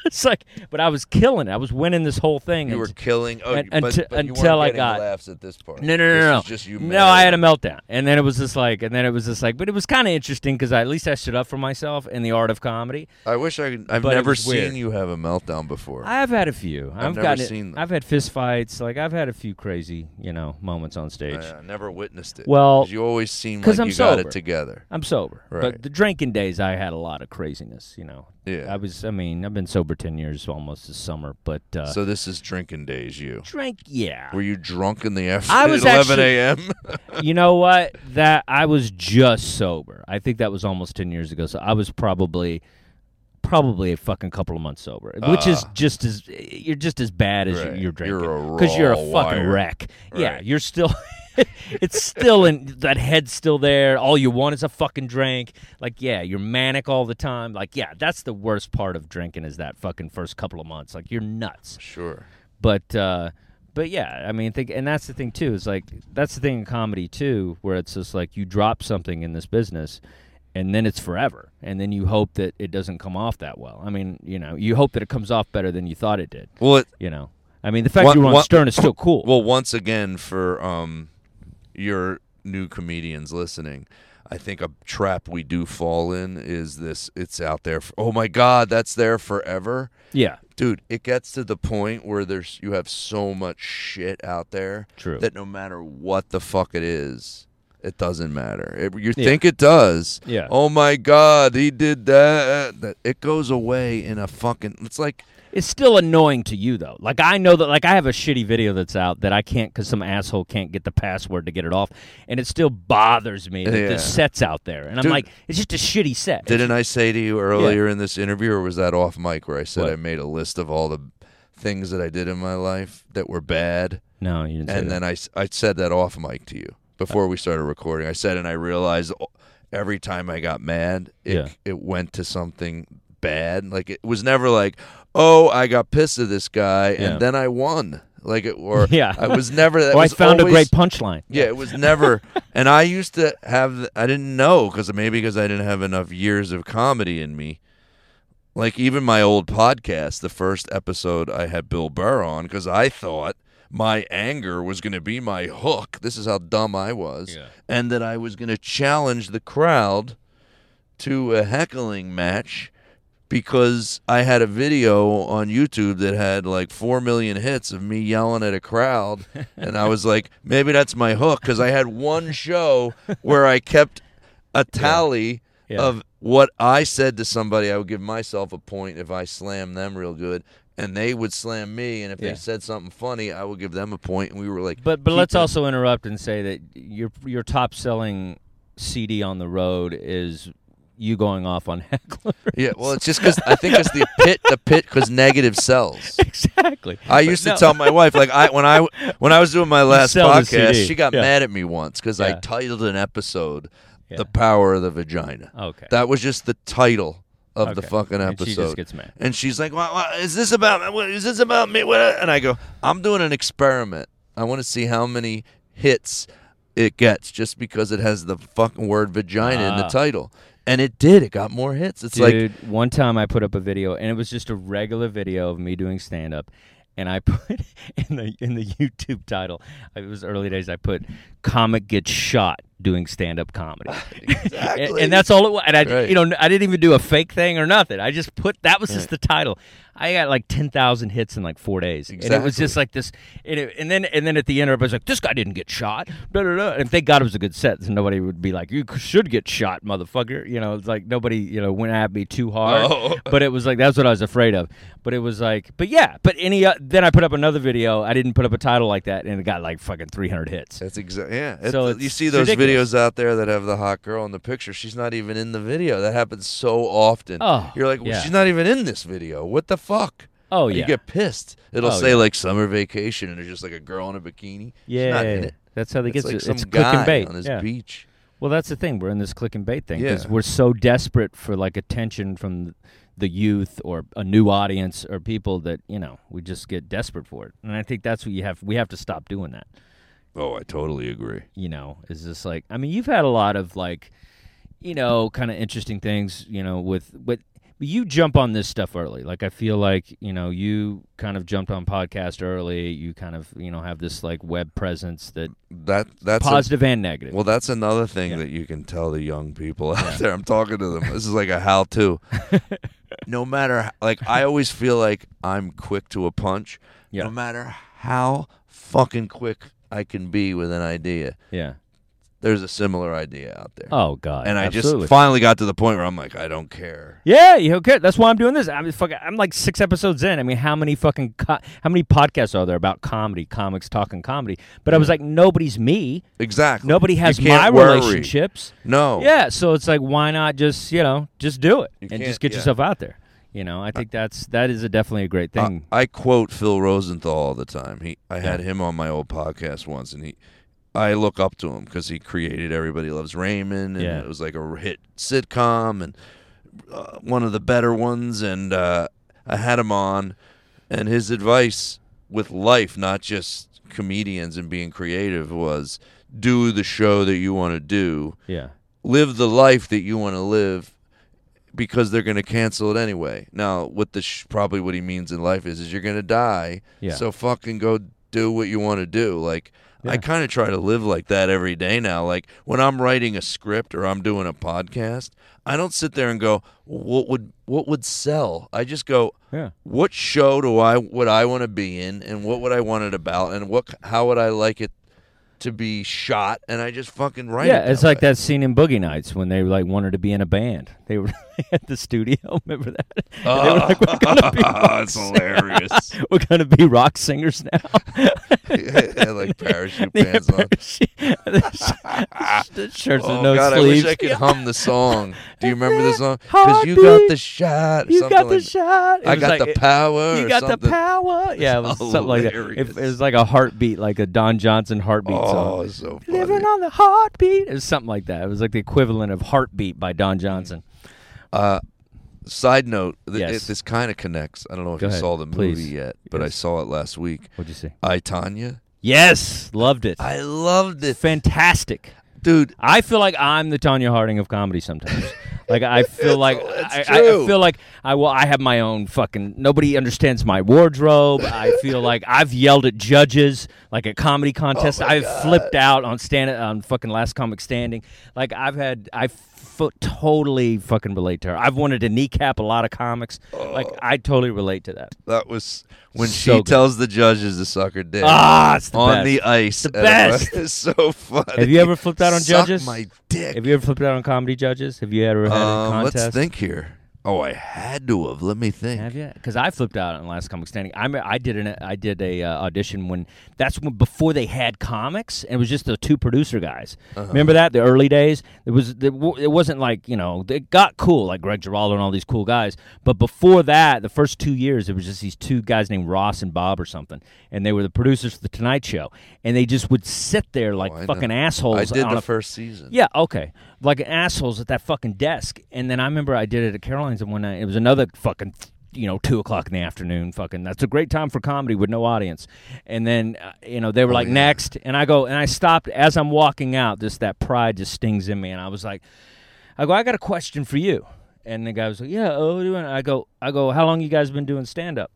A: it's like but I was killing it. I was winning this whole thing.
B: You
A: and-
B: were killing. Oh,
A: and-
B: but,
A: until-
B: but
A: until I got-
B: laughs at this part.
A: no, no, no,
B: This
A: no.
B: was just you.
A: no, I had a meltdown, and then it was just like, and then it was just like, but it was kind of interesting because at least I stood up for myself in the art of comedy.
B: I wish I. could- I've
A: But
B: never seen
A: weird.
B: you have a meltdown before.
A: I've had a few. I've,
B: never
A: gotten it-
B: seen them.
A: I've had fist fights. Like I've had a few crazy, you know, moments on stage.
B: I, uh, never witnessed it.
A: Well,
B: you always seem like
A: I'm
B: you got
A: sober.
B: it together.
A: I'm sober,
B: Right.
A: but the drinking days I had a lot of craziness. You know,
B: Yeah.
A: I was. I mean, I've been sober ten years almost this summer, but uh,
B: so this is drinking days. You
A: drink, yeah.
B: were you drunk in the afternoon?
A: I was
B: at eleven a.m.
A: you know what? That I was just sober. I think that was almost ten years ago. So I was probably probably a fucking couple of months sober, which is
B: Ah.
A: just as you're just as bad as
B: Right.
A: you're drinking
B: You're a
A: because you're a fucking
B: wire.
A: wreck. Yeah, you're still. it's still in that head's still there. All you want is a fucking drink. Like, yeah, you're manic all the time. Like, yeah, that's the worst part of drinking is that fucking first couple of months. Like, you're nuts
B: Sure.
A: but uh but yeah i mean think and that's the thing too is like that's the thing in comedy too where it's just like you drop something in this business and then it's forever. And then you hope that it doesn't come off that well. I mean, you know, you hope that it comes off better than you thought it did.
B: Well, it,
A: You know, I mean, the fact
B: One-
A: you were on
B: one-
A: Stern is still cool.
B: Well, once again, for um, your new comedians listening, I think a trap we do fall in is this: it's out there. For, oh my God, that's there forever,
A: yeah,
B: dude. It gets to the point where there's you have so much shit out there
A: True.
B: that no matter what the fuck it is. It doesn't matter. It- you
A: Yeah.
B: think it does.
A: Yeah.
B: Oh my God, he did that. That it goes away in a fucking. It's like
A: It's still annoying to you though. Like I know that like I have a shitty video that's out that I can't cuz some asshole can't get the password to get it off and it still bothers me that
B: Yeah.
A: the set's out there. And I'm like it's just a shitty set.
B: Didn't I say to you earlier in this interview, or was that off mic where I said
A: What?
B: I made a list of all the things that I did in my life that were bad?
A: No, you didn't say
B: And then I said that off mic to you before we started recording. I said, and I realized every time I got mad, it,
A: Yeah.
B: it went to something bad. Like it was never like, oh, I got pissed at this guy
A: Yeah.
B: and then I won. Like it, or
A: Yeah.
B: I was never. That
A: oh, I found
B: always-
A: a great punchline.
B: yeah, it was never. and I used to have. I didn't know because maybe because I didn't have enough years of comedy in me. Like even my old podcast, the first episode I had Bill Burr on because I thought my anger was going to be my hook. This is how dumb I was,
A: Yeah.
B: and that I was going to challenge the crowd to a heckling match because I had a video on YouTube that had like 4 million hits of me yelling at a crowd. and I was like, maybe that's my hook because I had one show where I kept a tally
A: Yeah.
B: of what I said to somebody. I would give myself a point if I slammed them real good. And they would slam me, and if
A: Yeah.
B: they said something funny, I would give them a point, and we were like,
A: But but let's
B: keeping-
A: also interrupt and say that your your top selling CD on the road is you going off on hecklers.
B: yeah. Well, it's just because I think it's the pit, the pit, because negative sells.
A: exactly.
B: I used to tell my wife, like I when I when I was doing my last podcast, she got
A: Yeah.
B: mad at me once because I titled an episode
A: Yeah.
B: "The Power of the Vagina."
A: Okay.
B: That was just the title of the
A: Okay.
B: fucking
A: And
B: episode.
A: she just gets mad.
B: And she's like, well, well, "Is this about? What, is this about me?" What? And I go, "I'm doing an experiment. I want to see how many hits it gets just because it has the fucking word vagina in the
A: Ah.
B: title." And it did. It got more hits. It's like
A: Dude, one time I put up a video, and it was just a regular video of me doing stand up, and I put in the in the YouTube title. It was early days. I put "comic gets shot doing stand up comedy,"
B: Exactly.
A: and, and that's all it was. And I,
B: Right.
A: you know, I didn't even do a fake thing or nothing. I just put that was just the title. I got like ten thousand hits in like four days, and it was
B: Exactly.
A: just like this. And, it, and then and then at the end, everybody's like, "This guy didn't get shot." Da, da, da. And thank God it was a good set, so nobody would be like, "You should get shot, motherfucker." You know, it's like nobody you know went at me too hard.
B: Oh.
A: But it was like that's what I was afraid of. But it was like, but yeah. But any uh, then I put up another video. I didn't put up a title like that, and it got like fucking three hundred hits.
B: That's exactly yeah.
A: So
B: you see those
A: ridiculous.
B: videos out there that have the hot girl in the picture. She's not even in the video. That happens so often.
A: Oh,
B: You're like, well,
A: yeah.
B: she's not even in this video. What the fuck?
A: Oh yeah.
B: You get pissed. It'll
A: Oh,
B: say
A: yeah.
B: like summer vacation, and there's just like a girl in a bikini.
A: yeah.
B: She's not in it.
A: That's how they get
B: like
A: it.
B: some
A: It's click and bait
B: on this
A: yeah.
B: beach.
A: Well, that's the thing. We're in this click and bait thing because
B: Yeah.
A: we're so desperate for like attention from the youth or a new audience or people that you know we just get desperate for it. And I think that's what you have. We have to stop doing that.
B: Oh, I totally agree.
A: You know, is just like I mean, you've had a lot of like, you know, kind of interesting things. You know, with with you jump on this stuff early. Like I feel like you know you kind of jumped on podcast early. You kind of you know have this like web presence that
B: That that's a-
A: positive and negative.
B: well, that's another thing
A: Yeah.
B: that you can tell the young people out there. I'm talking to them. This is like a how-to. no matter like I always feel like I'm quick to a punch.
A: Yeah.
B: No matter how fucking quick I can be with an idea,
A: yeah.
B: There's a similar idea out there.
A: Oh God.
B: and I
A: absolutely.
B: just finally got to the point where I'm like, I don't care.
A: Yeah, you okay? That's why I'm doing this. I'm fucking. I'm like six episodes in. I mean, how many fucking co- how many podcasts are there about comedy, comics talking comedy? But I was like, nobody's me.
B: Exactly.
A: Nobody has my
B: worry.
A: relationships.
B: No.
A: Yeah, so it's like, why not just you know just do it
B: You
A: and just get
B: yeah.
A: yourself out there. You know, I think that's that is a definitely a great thing.
B: I, quote Phil Rosenthal all the time. He, I had him on my old podcast once, and he, I look up to him because he created Everybody Loves Raymond, and
A: Yeah.
B: it was like a hit sitcom and uh, one of the better ones. And uh, I had him on, and his advice with life, not just comedians and being creative, was do the show that you want to do
A: yeah,
B: live the life that you want to live because they're going to cancel it anyway. Now, what the sh- probably what he means in life is is you're going to die.
A: Yeah.
B: So fucking go do what you want to do. Like I kind of try to live like that every day now. Like when I'm writing a script or I'm doing a podcast, I don't sit there and go, "What would what would sell?" I just go,
A: Yeah.
B: "What show do I would I want to be in, and what would I want it about, and what how would I like it to be shot?" And I just fucking write.
A: yeah,
B: it
A: it's like
B: way.
A: that scene in Boogie Nights when they like wanted to be in a band. They were at the studio. Remember that? they were like, we're gonna be ah, rock
B: it's hilarious.
A: We're gonna be rock singers now.
B: Yeah, like parachute
A: Yeah,
B: pants on.
A: parachute- the shirts with
B: Oh
A: no
B: God,
A: sleeves.
B: I wish I could hum the song. Do you remember the song?
A: Heartbeat.
B: you got the shot.
A: You got the
B: like
A: shot.
B: I got
A: like-
B: the power.
A: You got the power. Yeah, it was something like that. It, it was like a heartbeat, like a Don Johnson heartbeat
B: Oh,
A: song.
B: it's so funny.
A: Living on the heartbeat. It was something like that. It was like the equivalent of heartbeat by Don Johnson.
B: Uh, side note, th-
A: Yes.
B: it, this kind of connects. I don't know if
A: Go
B: you
A: ahead,
B: saw the movie
A: please.
B: yet, but I
A: Yes.
B: saw it last week.
A: What'd you say?
B: I Tonya.
A: Yes, loved it.
B: I loved it,
A: Fantastic.
B: dude.
A: I feel like I'm the Tonya Harding of comedy sometimes. like I feel like I, I, I feel like I will. I have my own fucking nobody understands my wardrobe. I feel like I've yelled at judges like at comedy contests.
B: Oh
A: I've
B: God.
A: flipped out on stand on fucking Last Comic Standing. Like I've had I f- totally fucking relate to her. I've wanted to kneecap a lot of comics. Like I totally relate to that.
B: That was when
A: So
B: she
A: good.
B: tells the judges to suck her dick
A: Ah, it's the
B: on
A: best.
B: the ice.
A: The best.
B: was so funny.
A: Have you ever flipped out on
B: Suck
A: judges?
B: My dick.
A: Have you ever flipped out on comedy judges? Have you ever had a
B: um,
A: contest?
B: let's think here. Oh, I had to have. Let me think.
A: Have you? Because I flipped out on Last Comic Standing. I I did an I did a uh, audition when that's when before they had comics and it was just the two producer guys.
B: Uh-huh.
A: Remember that the early days? It was it, it wasn't like you know it got cool like Greg Giraldo and all these cool guys. But before that, the first two years, it was just these two guys named Ross and Bob or something, and they were the producers for the Tonight Show, and they just would sit there like
B: Oh, I know.
A: fucking assholes.
B: I did
A: on
B: the
A: a
B: first season.
A: yeah, okay. Like assholes at that fucking desk. And then I remember I did it at Caroline's and one night. It was another fucking, you know, two o'clock in the afternoon. Fucking, that's a great time for comedy with no audience. And then, uh, you know, they were like,
B: yeah.
A: next. And I go, and I stopped as I'm walking out. Just that pride just stings in me. And I was like, I go, I got a question for you. And the guy was like, Yeah, oh, what are you doing? I go, I go, how long you guys been doing stand up?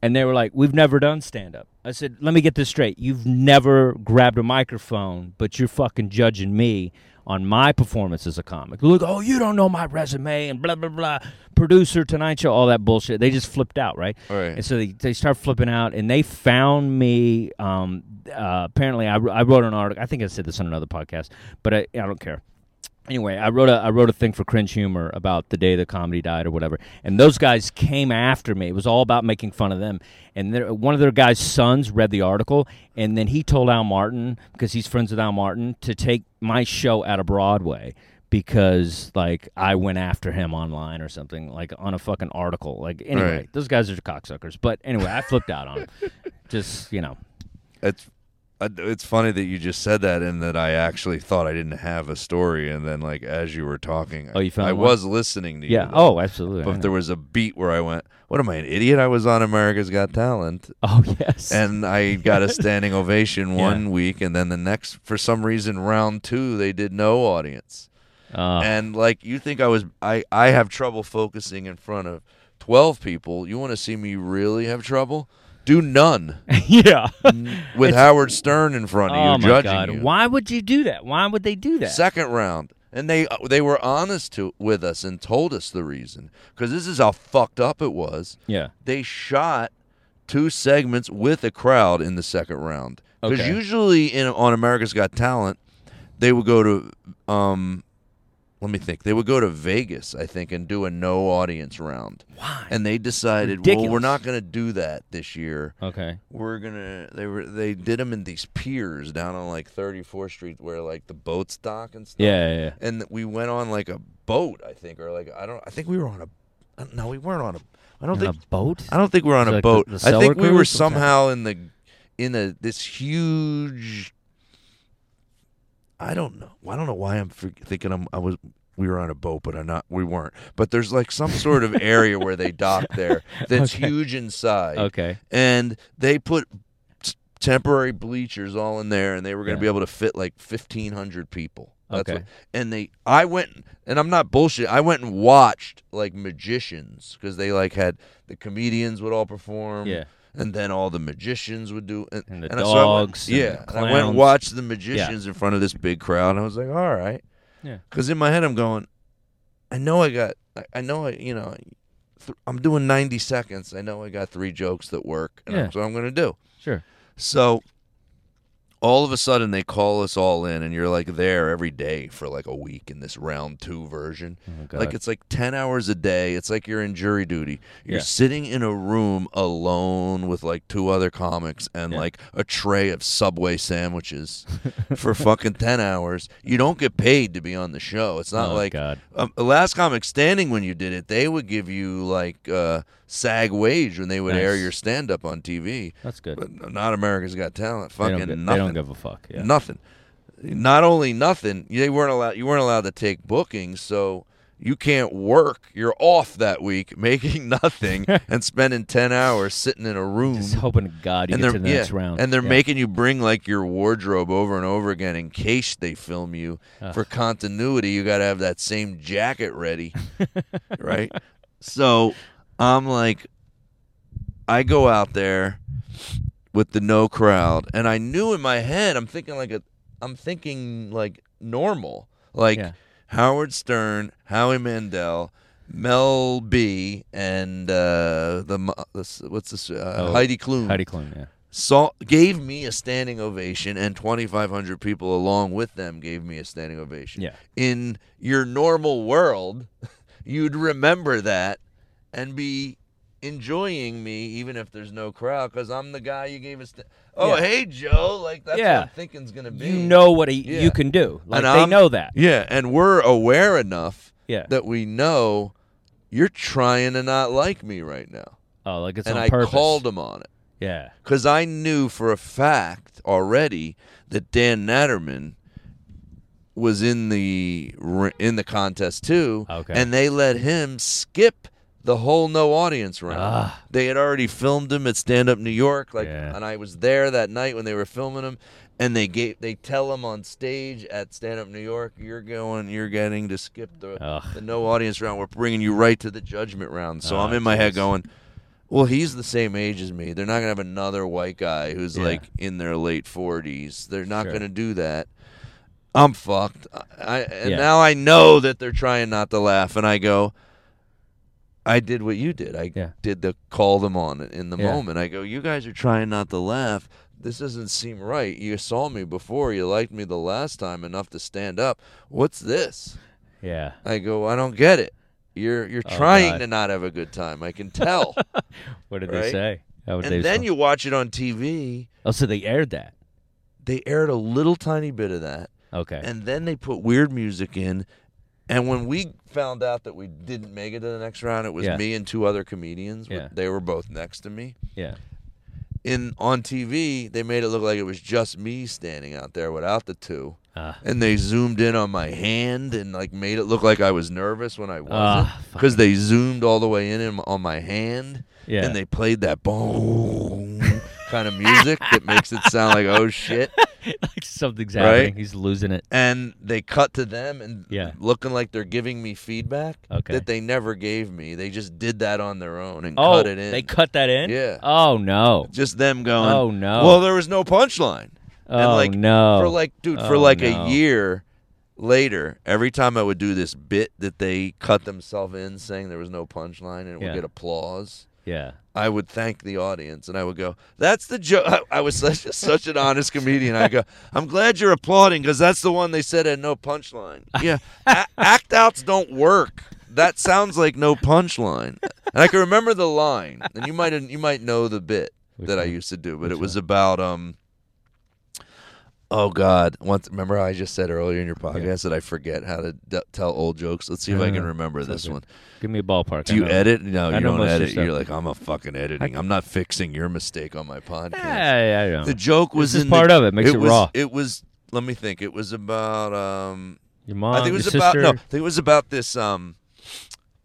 A: And they were like, We've never done stand up. I said, Let me get this straight. You've never grabbed a microphone, but you're fucking judging me on my performance as a comic. Look, oh, you don't know my resume and blah, blah, blah. Producer, Tonight Show, all that bullshit. They just flipped out, right?
B: Right.
A: And so they, they start flipping out, and they found me. Um, uh, apparently, I, I wrote an article. I think I said this on another podcast, but I, I don't care anyway, I wrote a I wrote a thing for Cringe Humor about the day the comedy died or whatever, and those guys came after me. It was all about making fun of them. And there- one of their guys' sons read the article, and then he told Al Martin because he's friends with Al Martin to take my show out of Broadway because like I went after him online or something like on a fucking article. Like anyway,
B: Right.
A: those guys are cocksuckers. But anyway, I flipped out on them. Just you know,
B: It's it's funny that you just said that and that I actually thought I didn't have a story and then like as you were talking
A: Oh, you found
B: I
A: one?
B: was listening to you.
A: yeah. Oh, absolutely.
B: But there was a beat where I went, "What am I an idiot? I was on America's Got Talent."
A: oh yes.
B: And I got a standing ovation
A: Yeah.
B: one week and then the next for some reason round 2 they did no audience.
A: Uh,
B: and like you think I was I I have trouble focusing in front of 12 people. You want to see me really have trouble? Do none
A: yeah.
B: with Howard Stern in front of you
A: oh my
B: judging
A: god!
B: you.
A: Why would you do that? Why would they do that?
B: Second round, and they they were honest to with us and told us the reason because this is how fucked up it was.
A: yeah.
B: They shot two segments with a crowd in the second round because
A: Okay.
B: usually in on America's Got Talent, they would go to um. Let me think. They would go to Vegas, I think, and do a no audience round.
A: Why?
B: And they decided, well, we're not going to do that this year.
A: okay.
B: We're gonna. They were. They did them in these piers down on like 34th Street, where like the boats dock and stuff.
A: Yeah, yeah, yeah.
B: And we went on like a boat, I think, or like I don't. I think we were on a. Uh, no, we weren't on a. I don't
A: On
B: think.
A: a boat.
B: I don't think we were on a
A: Like
B: boat.
A: the
B: I think we were somehow in the, in a this huge. I don't know. I don't know why I'm thinking I'm. I was. We were on a boat, but I'm not. We weren't. But there's like some sort of area where they dock there that's
A: Okay.
B: huge inside
A: Okay.
B: and they put t- temporary bleachers all in there and they were going to
A: Yeah.
B: be able to fit like 1500 people That's
A: Okay.
B: what, and they, I went, and I'm not bullshit. I went and watched like magicians because they like had the comedians would all perform.
A: Yeah.
B: And then all the magicians would do, and,
A: And the
B: and so I went-
A: dogs and
B: yeah, and I went and watched the magicians in front of this big crowd. And I was like, all right,
A: Yeah.
B: Because in my head, I'm going, I know I got, I, know I, you know, th- I'm doing 90 seconds. I know I got three jokes that work, and
A: Yeah.
B: that's what I'm going to do.
A: Sure.
B: So all of a sudden they call us all in and you're like there every day for like a week in this round two version.
A: Oh,
B: like it's like 10 hours a day. It's like you're in jury duty. You're
A: Yeah.
B: sitting in a room alone with like two other comics and
A: Yeah.
B: like a tray of subway sandwiches for fucking 10 hours. You don't get paid to be on the show. It's not
A: oh,
B: like um, last comic standing when you did it they would give you like uh sag wage when they would air your stand up on tv
A: That's good.
B: but not America's Got Talent. Fucking
A: don't, gi-
B: nothing.
A: they don't give a fuck. Yeah.
B: Nothing. Not only nothing, they weren't allowed. You weren't allowed to take bookings, so you can't work. You're off that week, making nothing and spending ten hours sitting in a room.
A: Just hoping to God you
B: and
A: get
B: they're
A: to the
B: yeah,
A: next round.
B: and they're
A: Yeah.
B: making you bring like your wardrobe over and over again in case they film you
A: Ugh.
B: for continuity. You got to have that same jacket ready, right? So I'm like, I go out there with the no crowd, and I knew in my head, I'm thinking like a, I'm thinking like normal, like
A: Yeah.
B: Howard Stern, Howie Mandel. Mel B and uh, the, what's this uh,
A: Oh,
B: Heidi Klum
A: Heidi Klum, yeah.
B: saw gave me a standing ovation, and 2,500 people along with them gave me a standing ovation.
A: Yeah.
B: In your normal world, you'd remember that and be enjoying me, even if there's no crowd, because I'm the guy you gave us. St- oh,
A: Yeah.
B: hey Joe, like that's
A: Yeah.
B: what I'm thinking's gonna be.
A: You know what he,
B: Yeah.
A: you can do. Like
B: And
A: they
B: I'm-
A: know that.
B: Yeah, and we're aware enough
A: Yeah.
B: that we know you're trying to not like me right now,
A: Oh, like it's
B: and I
A: purpose.
B: called him on it.
A: Yeah.
B: because I knew for a fact already that Dan Natterman was in the in the contest too,
A: Okay.
B: and they let him skip the whole no audience round.
A: Ah.
B: They had already filmed him at Stand Up New York, like,
A: Yeah.
B: and I was there that night when they were filming him. And they gave they tell him on stage at Stand Up New York, you're going, you're getting to skip the
A: Ugh.
B: the no audience round. We're bringing you right to the judgment round. So
A: Oh,
B: I'm in my head
A: jeez.
B: going, well, he's the same age as me. They're not gonna have another white guy who's
A: Yeah.
B: like in their late forties. They're not
A: Sure.
B: gonna do that. I'm fucked. I and
A: Yeah.
B: now I know that they're trying not to laugh, and I go. I did what you did. I
A: Yeah.
B: did the call them on it in the
A: Yeah.
B: moment. I go, you guys are trying not to laugh. This doesn't seem right. You saw me before. You liked me the last time enough to stand up. What's this?
A: Yeah.
B: I go, I don't get it. You're you're
A: Oh,
B: trying
A: God.
B: to not have a good time. I can tell.
A: What did
B: Right?
A: they say? Would they
B: and then
A: respond?
B: you watch it on TV.
A: Oh, so they aired that.
B: They aired a little tiny bit of that,
A: Okay.
B: and then they put weird music in. And when we found out that we didn't make it to the next round, it was
A: Yeah.
B: me and two other comedians.
A: Yeah.
B: They were both next to me.
A: yeah.
B: In on TV, they made it look like it was just me standing out there without the two.
A: Uh,
B: and they zoomed in on my hand and like made it look like I was nervous when I wasn't
A: Ah,
B: because they zoomed all the way in in- on my hand
A: yeah.
B: and they played that boom kind of music that makes it sound like oh shit
A: like something's
B: Right?
A: happening. He's losing it.
B: and they cut to them and
A: Yeah.
B: looking like they're giving me feedback
A: Okay.
B: that they never gave me they just did that on their own and
A: Oh,
B: cut it in
A: they cut that in.
B: Yeah.
A: Oh no.
B: just them going
A: Oh, no.
B: well there was no punchline
A: Oh
B: and like
A: no.
B: for like dude for
A: Oh,
B: like
A: no.
B: a year later every time i would do this bit that they cut themselves in saying there was no punchline and it
A: Yeah.
B: would get applause
A: yeah.
B: i would thank the audience and i would go that's the joke I, I was such, such an honest comedian. I go i'm glad you're applauding because that's the one they said had no punchline. Yeah a- act outs don't work. That sounds like no punchline. And i can remember the line and you might you might know the bit
A: Which
B: that i used to do but
A: Which
B: it was
A: one?
B: about um Oh God! Once remember I just said earlier in your podcast that I forget how to d- tell old jokes. Let's see if I can
A: Uh,
B: remember this
A: good.
B: one.
A: Give me a ballpark.
B: Do you edit? No,
A: I
B: you don't edit. You're like, I'm a fucking editing. I'm not fixing your mistake on my podcast.
A: Yeah, yeah, yeah.
B: The joke was
A: This is
B: in
A: part
B: the,
A: of it. Makes it
B: was,
A: raw.
B: It was. Let me think. It was about. um
A: Your mom.
B: I think it was about.
A: sister.
B: No, I think it was about this. Um,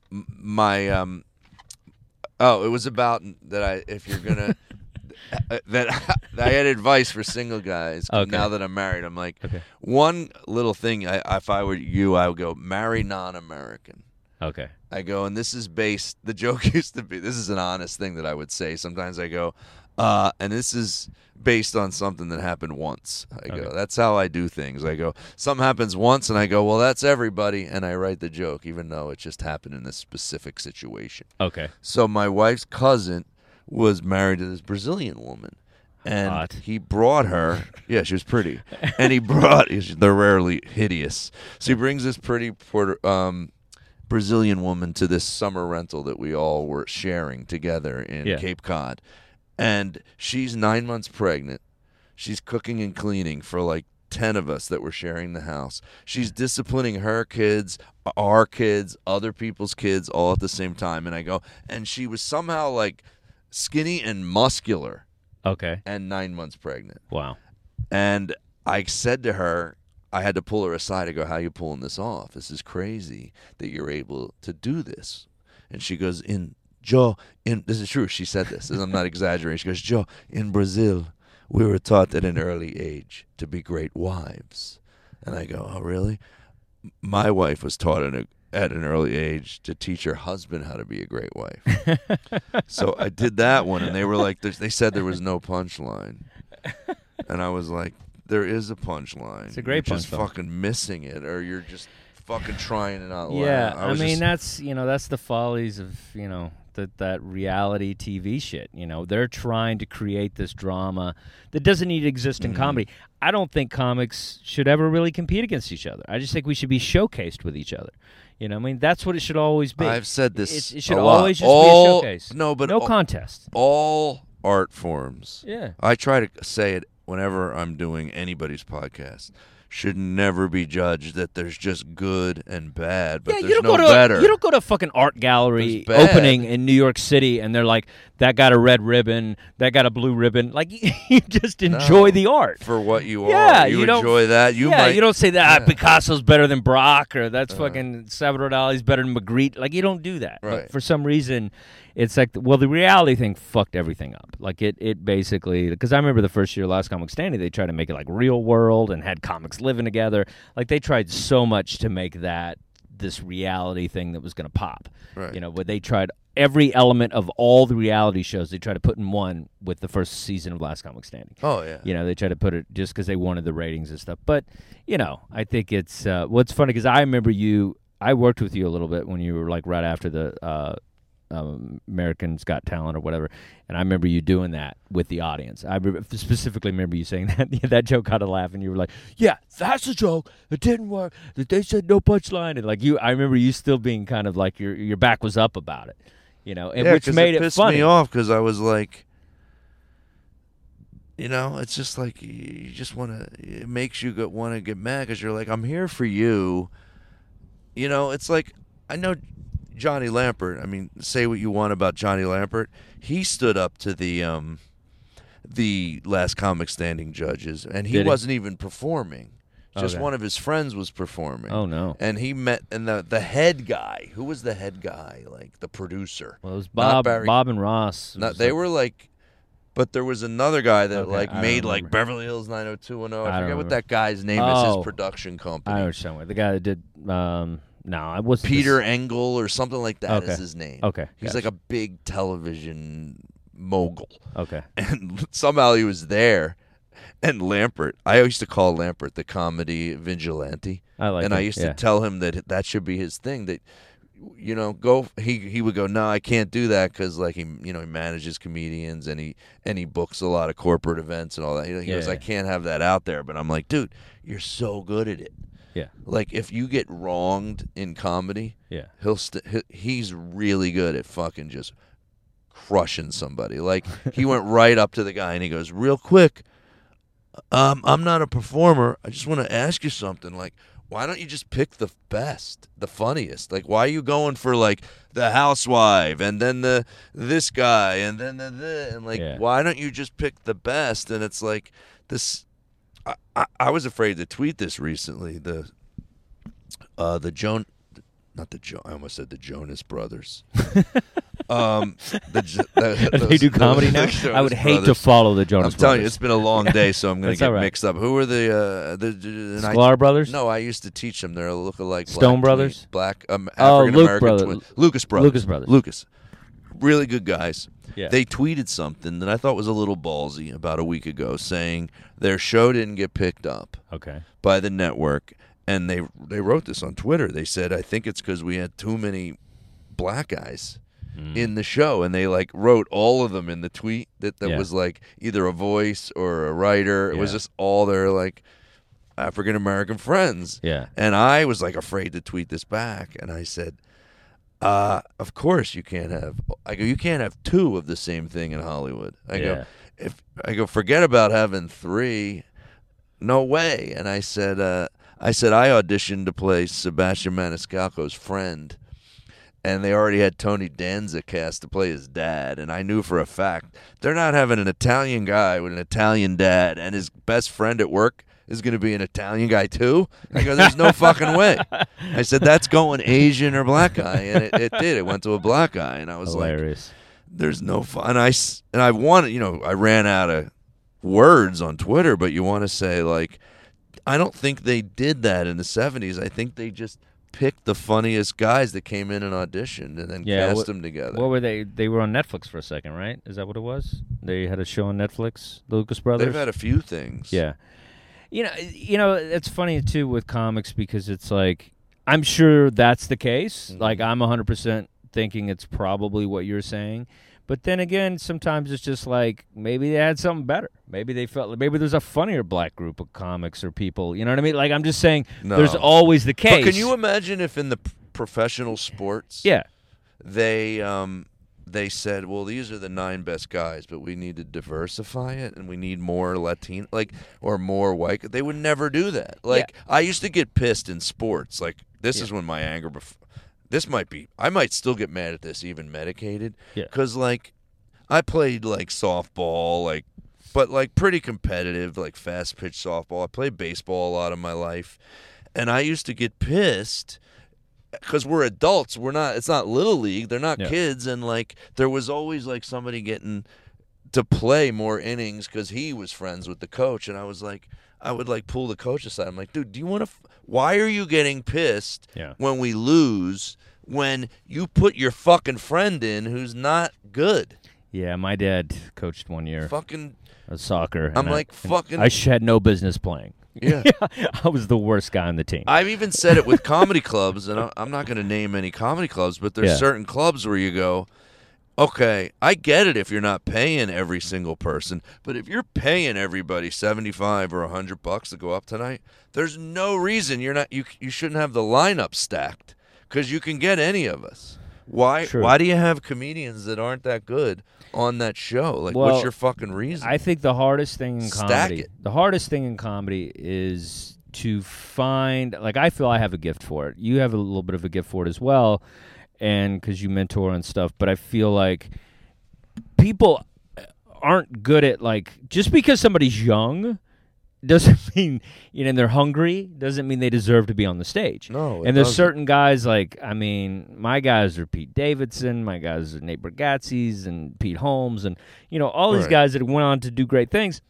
B: my um. Oh, it was about that I. If you're gonna. uh, that I had advice for single guys.
A: Okay.
B: Now that I'm married, I'm like,
A: Okay.
B: one little thing. I, if I were you, I would go marry non-American.
A: Okay.
B: I go, and this is based. The joke used to be. This is an honest thing that I would say. Sometimes I go, uh, and this is based on something that happened once. I go, that's how I do things. I go, something happens once, and I go, well, that's everybody, and I write the joke, even though it just happened in this specific situation.
A: Okay.
B: So my wife's cousin was married to this Brazilian woman. And
A: Hot.
B: he brought her. Yeah, she was pretty. And he brought. They're rarely hideous. So he brings this pretty Puerto, um, Brazilian woman to this summer rental that we all were sharing together in
A: Yeah.
B: Cape Cod, and she's nine months pregnant. She's cooking and cleaning for like 10 of us that were sharing the house. She's disciplining her kids, our kids, other people's kids all at the same time. And I go, and she was somehow like skinny and muscular
A: Okay.
B: and nine months pregnant.
A: Wow.
B: And I said to her, I had to pull her aside. I go, "How are you pulling this off? This is crazy that you're able to do this." And she goes, "In Joe, in this is true." She said this. I'm not exaggerating. She goes, "Joe, in Brazil, we were taught at an early age to be great wives." And I go, "Oh, really?" My wife was taught at, a, at an early age to teach her husband how to be a great wife. so I did that one, and they were like, they said there was no punchline, and I was like, there is a punchline.
A: It's a great
B: you're just
A: punchline.
B: fucking missing it, or you're just fucking trying to not
A: Yeah,
B: laugh.
A: I,
B: was
A: mean
B: just-
A: that's you know that's the follies of you know that that reality TV shit. You know they're trying to create this drama that doesn't need to exist
B: Mm-hmm.
A: in comedy. I don't think comics should ever really compete against each other. I just think we should be showcased with each other. You know, I mean that's what it should always be.
B: I've said this.
A: It, it should
B: a lot.
A: always just
B: all,
A: be a showcase.
B: No, but
A: no
B: all,
A: contest.
B: all art forms.
A: Yeah.
B: I try to say it whenever I'm doing anybody's podcast. Should never be judged that there's just good and bad, but
A: yeah,
B: there's
A: you don't
B: no
A: go to
B: better.
A: You don't go to a fucking art gallery opening in New York City and they're like that got a red ribbon, that got a blue ribbon. Like you just enjoy
B: No.
A: the art.
B: for what you
A: Yeah,
B: are. You,
A: you don't-
B: enjoy that. You
A: yeah,
B: might.
A: you don't say that ah,
B: yeah.
A: Picasso's better than Braque or that's fucking Salvador Dali's better than Magritte. Like you don't do that. But
B: Right.
A: for some reason, it's like well, the reality thing fucked everything up. Like it, it basically because I remember the first year of Last Comic Standing, they tried to make it like real world and had comics living together. Like they tried so much to make that this reality thing that was going to pop.
B: Right.
A: You know, but they tried every element of all the reality shows they try to put in one with the first season of Last Comic Standing.
B: Oh yeah.
A: You know, they try to put it just because they wanted the ratings and stuff. But you know, I think it's uh, what's funny because I remember you. I worked with you a little bit when you were like right after the uh, um, Americans Got Talent or whatever, and I remember you doing that with the audience. I re- specifically remember you saying that that joke got a laugh, and you were like, "Yeah, that's a joke. It didn't work. They said no punchline." And like you, I remember you still being kind of like your your back was up about it. You know, and
B: yeah,
A: which made
B: it pissed
A: funny.
B: me off because I was like, you know, it's just like you just want to. It makes you want to get mad because you're like, I'm here for you. You know, it's like I know Johnny Lampert. I mean, say what you want about Johnny Lampert. He stood up to the um, the last comic standing judges, and he
A: Did he?
B: wasn't even performing. Just
A: Okay.
B: one of his friends was performing.
A: Oh no.
B: And he met and the the head guy. Who was the head guy? Like the producer.
A: Well, it was Bob,
B: Barry-
A: Bob and Ross.
B: No, they
A: the-
B: were like, but there was another guy that
A: Okay,
B: like made like. Beverly Hills 90210. I,
A: I
B: forget what that guy's name is.
A: Oh.
B: His production company.
A: I you're. The guy that did. Um, no, I was
B: Peter Engel or something like that is
A: Okay.
B: his name.
A: Okay,
B: He's
A: gotcha.
B: like a big television mogul,
A: Okay.
B: and somehow he was there. And Lampert, I used to call Lampert the comedy vigilante.
A: I like.
B: and I used
A: yeah.
B: to tell him that that should be his thing. That you know, go. He he would go, no, I can't do that because like he you know he manages comedians and he and he books a lot of corporate events and all that. He, he goes,
A: Yeah.
B: I can't have that out there. But I'm like, dude, you're so good at it.
A: Yeah.
B: Like if you get wronged in comedy,
A: Yeah.
B: he'll st- he's really good at fucking just crushing somebody. Like he went right up to the guy and he goes, real quick. Um, I'm not a performer. I just want to ask you something. Like, why don't you just pick the best, the funniest? Like, why are you going for like the housewife and then the this guy and then the, the and like,
A: Yeah.
B: why don't you just pick the best? And it's like this. I, I, I was afraid to tweet this recently. The uh the Joan, not the Jo. I almost said the Jonas Brothers. Um, the, j- the,
A: they do comedy
B: the
A: now. I would hate to follow the Jonas.
B: I'm telling you, it's been a long day, so I'm going to get
A: right.
B: mixed up. Who are the uh, the? I-
A: Sklar Brothers?
B: No, I used to teach them. They're a lookalike.
A: Stone Brothers?
B: black um,
A: Oh,
B: African American
A: Brother-
B: twin- Lucas Brothers.
A: Lucas Brothers.
B: Lucas, really good guys.
A: Yeah.
B: They tweeted something that I thought was a little ballsy about a week ago, saying their show didn't get picked up
A: okay.
B: by the network, and they they wrote this on Twitter. They said, "I think it's because we had too many black guys."
A: Mm.
B: in the show and they like wrote all of them in the tweet that that
A: Yeah.
B: was like either a voice or a writer it was just all their like african american friends
A: Yeah.
B: and i was like afraid to tweet this back and i said uh of course you can't have i go you can't have two of the same thing in hollywood i
A: Yeah.
B: go if i go forget about having three no way and i said uh i said i auditioned to play sebastian maniscalco's friend and they already had Tony Danza cast to play his dad, and I knew for a fact they're not having an Italian guy with an Italian dad, and his best friend at work is going to be an Italian guy too. I go, there's no fucking way. I said that's going Asian or black guy, and it, it did. It went to a black guy, and I was like, there's no fun. And I and I wanted, you know, I ran out of words on Twitter, but you want to say like, I don't think they did that in the '70s. I think they just picked the funniest guys that came in and auditioned and then
A: Yeah,
B: cast
A: what-
B: them together.
A: What were they? They were on Netflix for a second, right? Is that what it was? They had a show on Netflix, the Lucas Brothers.
B: They've had a few things.
A: Yeah. You know, you know, it's funny too with comics because it's like I'm sure that's the case.
B: Mm-hmm.
A: Like I'm 100% thinking it's probably what you're saying. But then again, sometimes it's just like maybe they had something better. Maybe they felt maybe there's a funnier black group of comics or people. You know what I mean? Like I'm just saying
B: No.
A: there's always the case.
B: But can you imagine if in the professional sports,
A: Yeah.
B: they um they said, well, these are the nine best guys, but we need to diversify it, and we need more Latino, like or more white. They would never do that. Like I used to get pissed in sports. Like this is when my anger. This might be. I might still get mad at this, even medicated.
A: Yeah.
B: Because like, I played like softball, like, but like pretty competitive, like fast pitch softball. I played baseball a lot of my life, and I used to get pissed because we're adults. We're not. It's not little league. They're not
A: Yeah.
B: kids. And like, there was always like somebody getting to play more innings because he was friends with the coach. And I was like, I would like pull the coach aside. I'm like, dude, do you want to? F- why are you getting pissed
A: Yeah.
B: when we lose? When you put your fucking friend in who's not good,
A: Yeah, my dad coached one year
B: fucking
A: soccer.
B: I'm
A: and I-
B: like, fucking-
A: I had no business playing.
B: yeah.
A: I was the worst guy on the team.
B: I've even said it with comedy clubs, and I'm not going to name any comedy clubs, but there's
A: Yeah.
B: certain clubs where you go, okay, I get it if you're not paying every single person, but if you're paying everybody 75 or 100 bucks to go up tonight, there's no reason you're not you you shouldn't have the lineup stacked cuz you can get any of us. Why
A: True.
B: why do you have comedians that aren't that good on that show? Like
A: Well,
B: what's your fucking reason?
A: I think the hardest thing in
B: Stack
A: comedy,
B: it.
A: the hardest thing in comedy is to find. Like I feel I have a gift for it. You have a little bit of a gift for it as well, and because you mentor and stuff. But I feel like people aren't good at like just because somebody's young doesn't mean you know and they're hungry doesn't mean they deserve to be on the stage.
B: No,
A: and there's
B: doesn't.
A: certain guys like I mean, my guys are Pete Davidson, my guys are Nate Bargatze's and Pete Holmes, and you know all these guys that went on to do great things.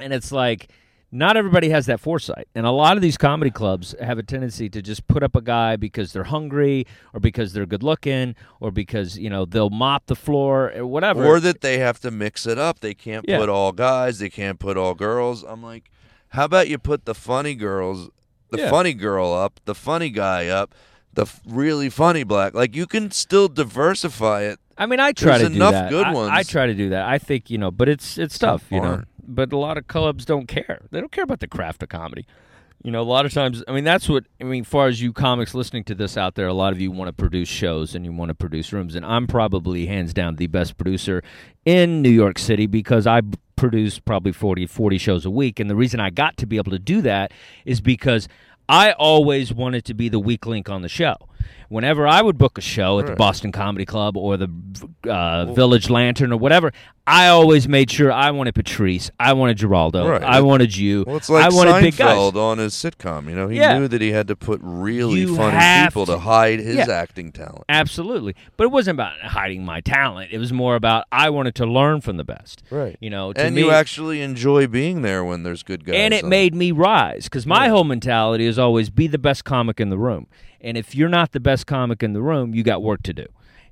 A: And it's like not everybody has that foresight, and a lot of these comedy clubs have a tendency to just put up a guy because they're hungry, or because they're good looking, or because you know they'll mop the floor or whatever.
B: Or that they have to mix it up. They can't
A: Yeah.
B: put all guys. They can't put all girls. I'm like, how about you put the funny girls, the
A: Yeah.
B: funny girl up, the funny guy up, the f- really funny black. Like you can still diversify it.
A: I mean, I try
B: There's
A: to do
B: enough
A: that.
B: good
A: I,
B: ones.
A: I try to do that. I think you know, but it's it's tough, you know. But a lot of clubs don't care. They don't care about the craft of comedy. You know, a lot of times. I mean, that's what I mean. Far as you comics listening to this out there, a lot of you want to produce shows and you want to produce rooms, and I'm probably hands down the best producer in New York City because I produce probably 40, 40 shows a week, and the reason I got to be able to do that is because I always wanted to be the weak link on the show. Whenever I would book a show at the Boston Comedy Club or the uh, Village Lantern or whatever, I always made sure I wanted Patrice, I wanted Giraldo,
B: Right.
A: I wanted you,
B: Well, it's like
A: I wanted big guys.
B: Seinfeld on his sitcom. You know, he
A: Yeah.
B: knew that he had to put really
A: You
B: funny people to,
A: to-
B: hide his
A: Yeah.
B: acting talent.
A: Absolutely. But it wasn't about hiding my talent. It was more about I wanted to learn from the best.
B: Right.
A: You know, to
B: And
A: me,
B: you actually enjoy being there when there's good guys.
A: and it
B: on.
A: made me rise because my
B: Yeah.
A: whole mentality is always be the best comic in the room. And if you're not the best comic in the room, you got work to do.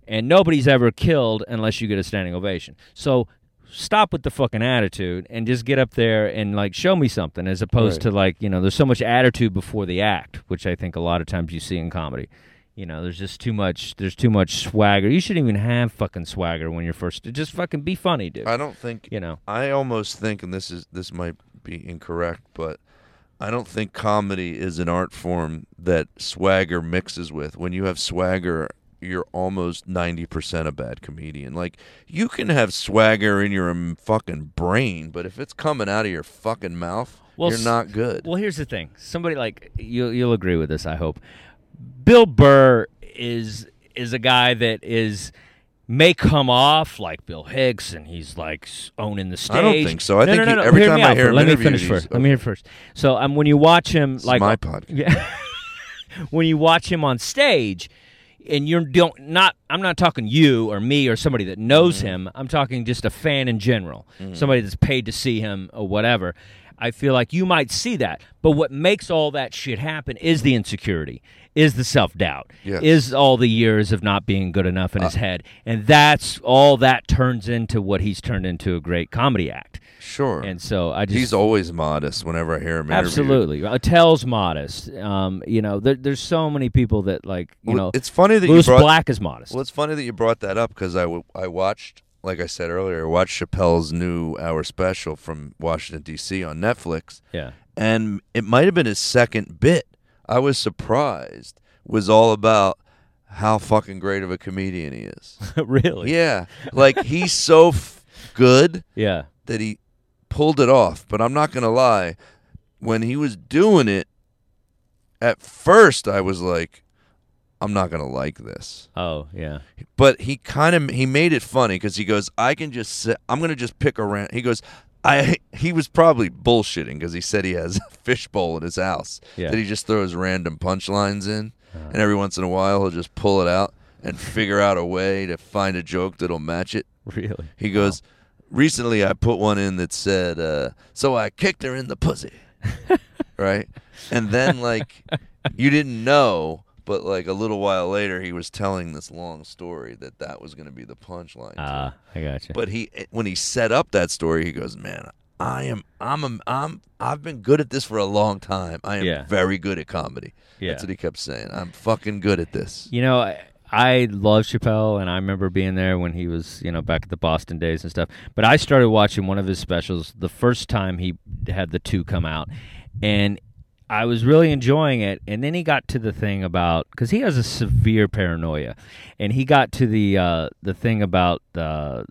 A: And nobody's ever killed unless you get a standing ovation. So stop with the fucking attitude and just get up there and like show me something as opposed
B: Right.
A: to like, you know, there's so much attitude before the act, which I think a lot of times you see in comedy. You know, there's just too much there's too much swagger. You shouldn't even have fucking swagger when you're first just fucking be funny, dude.
B: I don't think
A: you know.
B: I almost think, and this is this might be incorrect, but I don't think comedy is an art form that swagger mixes with. When you have swagger, you're almost ninety percent a bad comedian. Like you can have swagger in your um, fucking brain, but if it's coming out of your fucking mouth,
A: Well,
B: you're not good.
A: Well, here's the thing. Somebody like you you'll agree with this, I hope. Bill Burr is is a guy that is may come off like Bill Hicks and he's like owning the stage.
B: I don't think so. I
A: No,
B: think
A: no,
B: he-
A: no, no.
B: every
A: Hear
B: time I hear him
A: let me finish first. Let me hear first. So um, when you watch him
B: This
A: like
B: my podcast.
A: yeah. when you watch him on stage and you're don't not I'm not talking you or me or somebody that knows
B: Mm-hmm.
A: him. I'm talking just a fan in general. Somebody that's paid to see him or whatever. I feel like you might see that. But what makes all that shit happen is the insecurity, is the self-doubt,
B: Yes.
A: is all the years of not being good enough in his head. And that's all that turns into what he's turned into a great comedy act.
B: Sure.
A: And so I just
B: He's always modest whenever I hear him.
A: Absolutely, Attell's modest. Um, you know, there, there's so many people that like you
B: Well,
A: know.
B: it's funny that
A: Lewis
B: you brought
A: Black is modest.
B: Well, it's funny that you brought that up because I, w- I watched, like I said earlier, I watched Chappelle's new hour special from Washington D.C. on Netflix,
A: yeah,
B: and it might have been his second bit. I was surprised. Was all about how fucking great of a comedian he is.
A: really.
B: yeah, like he's so f- good
A: yeah,
B: that he pulled it off. But I'm not gonna lie, when he was doing it, at first I was like, I'm not gonna like this.
A: Oh, yeah.
B: but he kind of he made it funny because he goes, I can just sit, I'm gonna just pick a around. He goes, I he was probably bullshitting because he said he has a fishbowl in his house
A: Yeah.
B: that he just throws random punchlines in, and every once in a while he'll just pull it out and figure out a way to find a joke that'll match it.
A: Really.
B: He goes, recently I put one in that said, uh, so I kicked her in the pussy, right? And then like you didn't know. But like a little while later, he was telling this long story that that was going to be the punchline. to.
A: Ah, I got you.
B: But he, when he set up that story, he goes, "Man, I am, I'm, a, I'm, I've been good at this for a long time. I am
A: Yeah.
B: very good at comedy."
A: Yeah.
B: That's what he kept saying. I'm fucking good at this.
A: You know, I, I love Chappelle, and I remember being there when he was, you know, back at the Boston days and stuff. But I started watching one of his specials the first time he had the two come out, and I was really enjoying it. And then he got to the thing about because he has a severe paranoia, and he got to the uh, the thing about uh,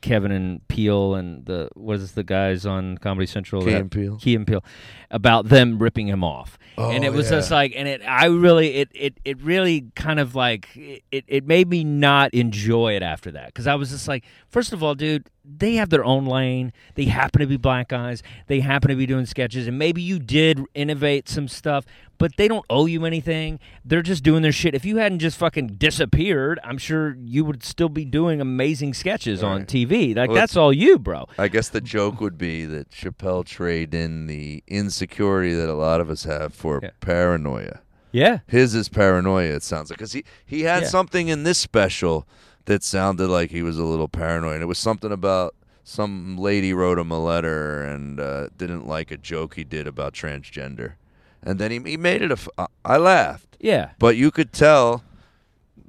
A: Kevin and Peele and the what is the guys on Comedy Central?
B: Key
A: that-
B: and Peele.
A: Key and Peele about them ripping him off. and
B: Oh,
A: it was
B: yeah.
A: just like and it I really it it, it really kind of like it, it made me not enjoy it after that because I was just like first of all dude they have their own lane they happen to be black guys they happen to be doing sketches and maybe you did innovate some stuff but they don't owe you anything they're just doing their shit if you hadn't just fucking disappeared I'm sure you would still be doing amazing sketches on TV like
B: Well,
A: that's all you bro
B: I guess the joke would be that Chappelle traded in the insecurity that a lot of us have for
A: Yeah.
B: paranoia.
A: yeah
B: His is paranoia. It sounds like because he he had
A: Yeah.
B: something in this special that sounded like he was a little paranoid. It was something about some lady wrote him a letter and uh, didn't like a joke he did about transgender, and then he he made it a. F- I- I laughed,
A: yeah
B: but you could tell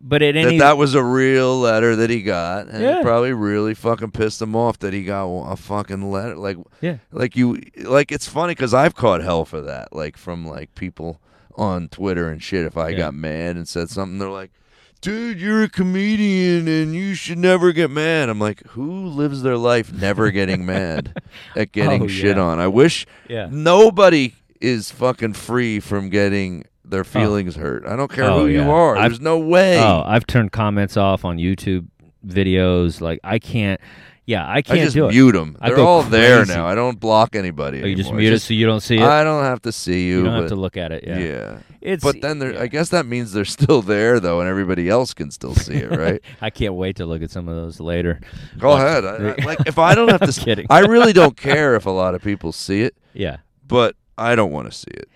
A: but at
B: that
A: any
B: that was a real letter that he got, and
A: Yeah.
B: it probably really fucking pissed him off that he got a fucking letter. Like,
A: Yeah.
B: like you, like it's funny because I've caught hell for that, like from like people on Twitter and shit. If I
A: Yeah.
B: got mad and said something, they're like, "Dude, you're a comedian and you should never get mad." I'm like, who lives their life never getting mad at getting
A: Oh,
B: shit
A: yeah.
B: on? I wish
A: Yeah.
B: nobody is fucking free from getting their oh. feelings hurt. I don't care
A: Oh,
B: who
A: yeah.
B: you are.
A: I've-
B: There's no way.
A: Oh, I've turned comments off on YouTube videos. Like I can't. Yeah, I
B: I
A: can't
B: just
A: do it.
B: mute them. They're all there now. I don't block anybody.
A: Oh, you just mute it so you don't see it.
B: I don't have to see you.
A: you don't
B: but
A: have to look at it. Yeah,
B: yeah.
A: it's.
B: But then there,
A: yeah.
B: I guess that means they're still there though, and everybody else can still see it, right?
A: I can't wait to look at some of those later.
B: Go
A: Like-
B: ahead. I, I- like if I don't have to,
A: I'm kidding.
B: I really don't care if a lot of people see it,
A: Yeah.
B: but I don't want to see it.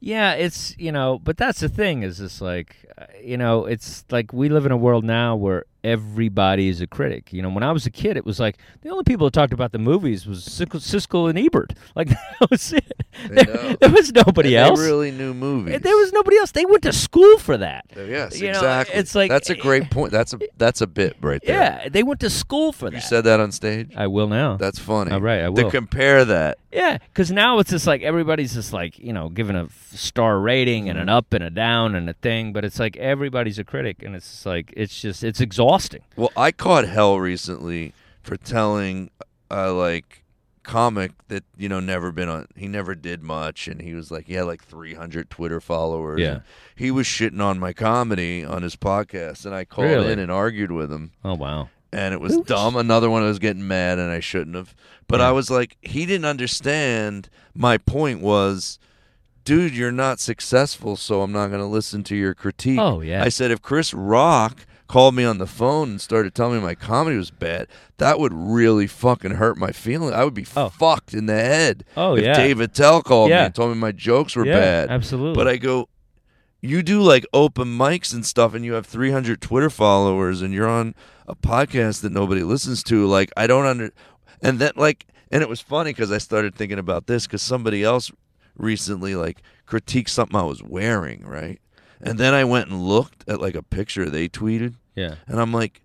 A: Yeah, it's you know, but that's the thing is it's like uh, you know, it's like we live in a world now where everybody is a critic. You know, when I was a kid, it was like the only people that talked about the movies was Siskel, and Ebert. Like that was it. There, there was nobody
B: And
A: else.
B: Really knew movies.
A: there was nobody else. They went to school for that.
B: Uh, Yes,
A: you know,
B: exactly.
A: it's like-
B: that's a great point. That's a that's a bit right there.
A: Yeah, they went to school for that.
B: You said that on stage.
A: I will now.
B: That's funny.
A: All right, I will.
B: To compare that,
A: Yeah, because now it's just like everybody's just like you know giving a star rating and an up and a down and a thing, but it's like everybody's a critic, and it's like it's just it's exhausting.
B: Well, I caught hell recently for telling a like comic that you know never been on. He never did much, and he was like he had like 300 Twitter followers.
A: Yeah.
B: and he was shitting on my comedy on his podcast, and I called
A: Really?
B: in and argued with him,
A: Oh wow.
B: and it was
A: was-
B: dumb. Another one I was getting mad, and I shouldn't have. But
A: Yeah.
B: I was like, he didn't understand. My point was. Dude, you're not successful, so I'm not going to listen to your critique.
A: Oh, yeah.
B: I said if Chris Rock called me on the phone and started telling me my comedy was bad, that would really fucking hurt my feeling. I would be
A: Oh.
B: fucked in the head.
A: Oh,
B: if
A: yeah.
B: Dave Attell called me and told me my jokes were
A: yeah,
B: bad.
A: absolutely.
B: But I go, you do like open mics and stuff, and you have 300 Twitter followers, and you're on a podcast that nobody listens to. Like, I don't under, and then like, and it was funny because I started thinking about this because somebody else recently like critiqued something I was wearing, right? And then I went and looked at like a picture they tweeted,
A: yeah.
B: and I'm like.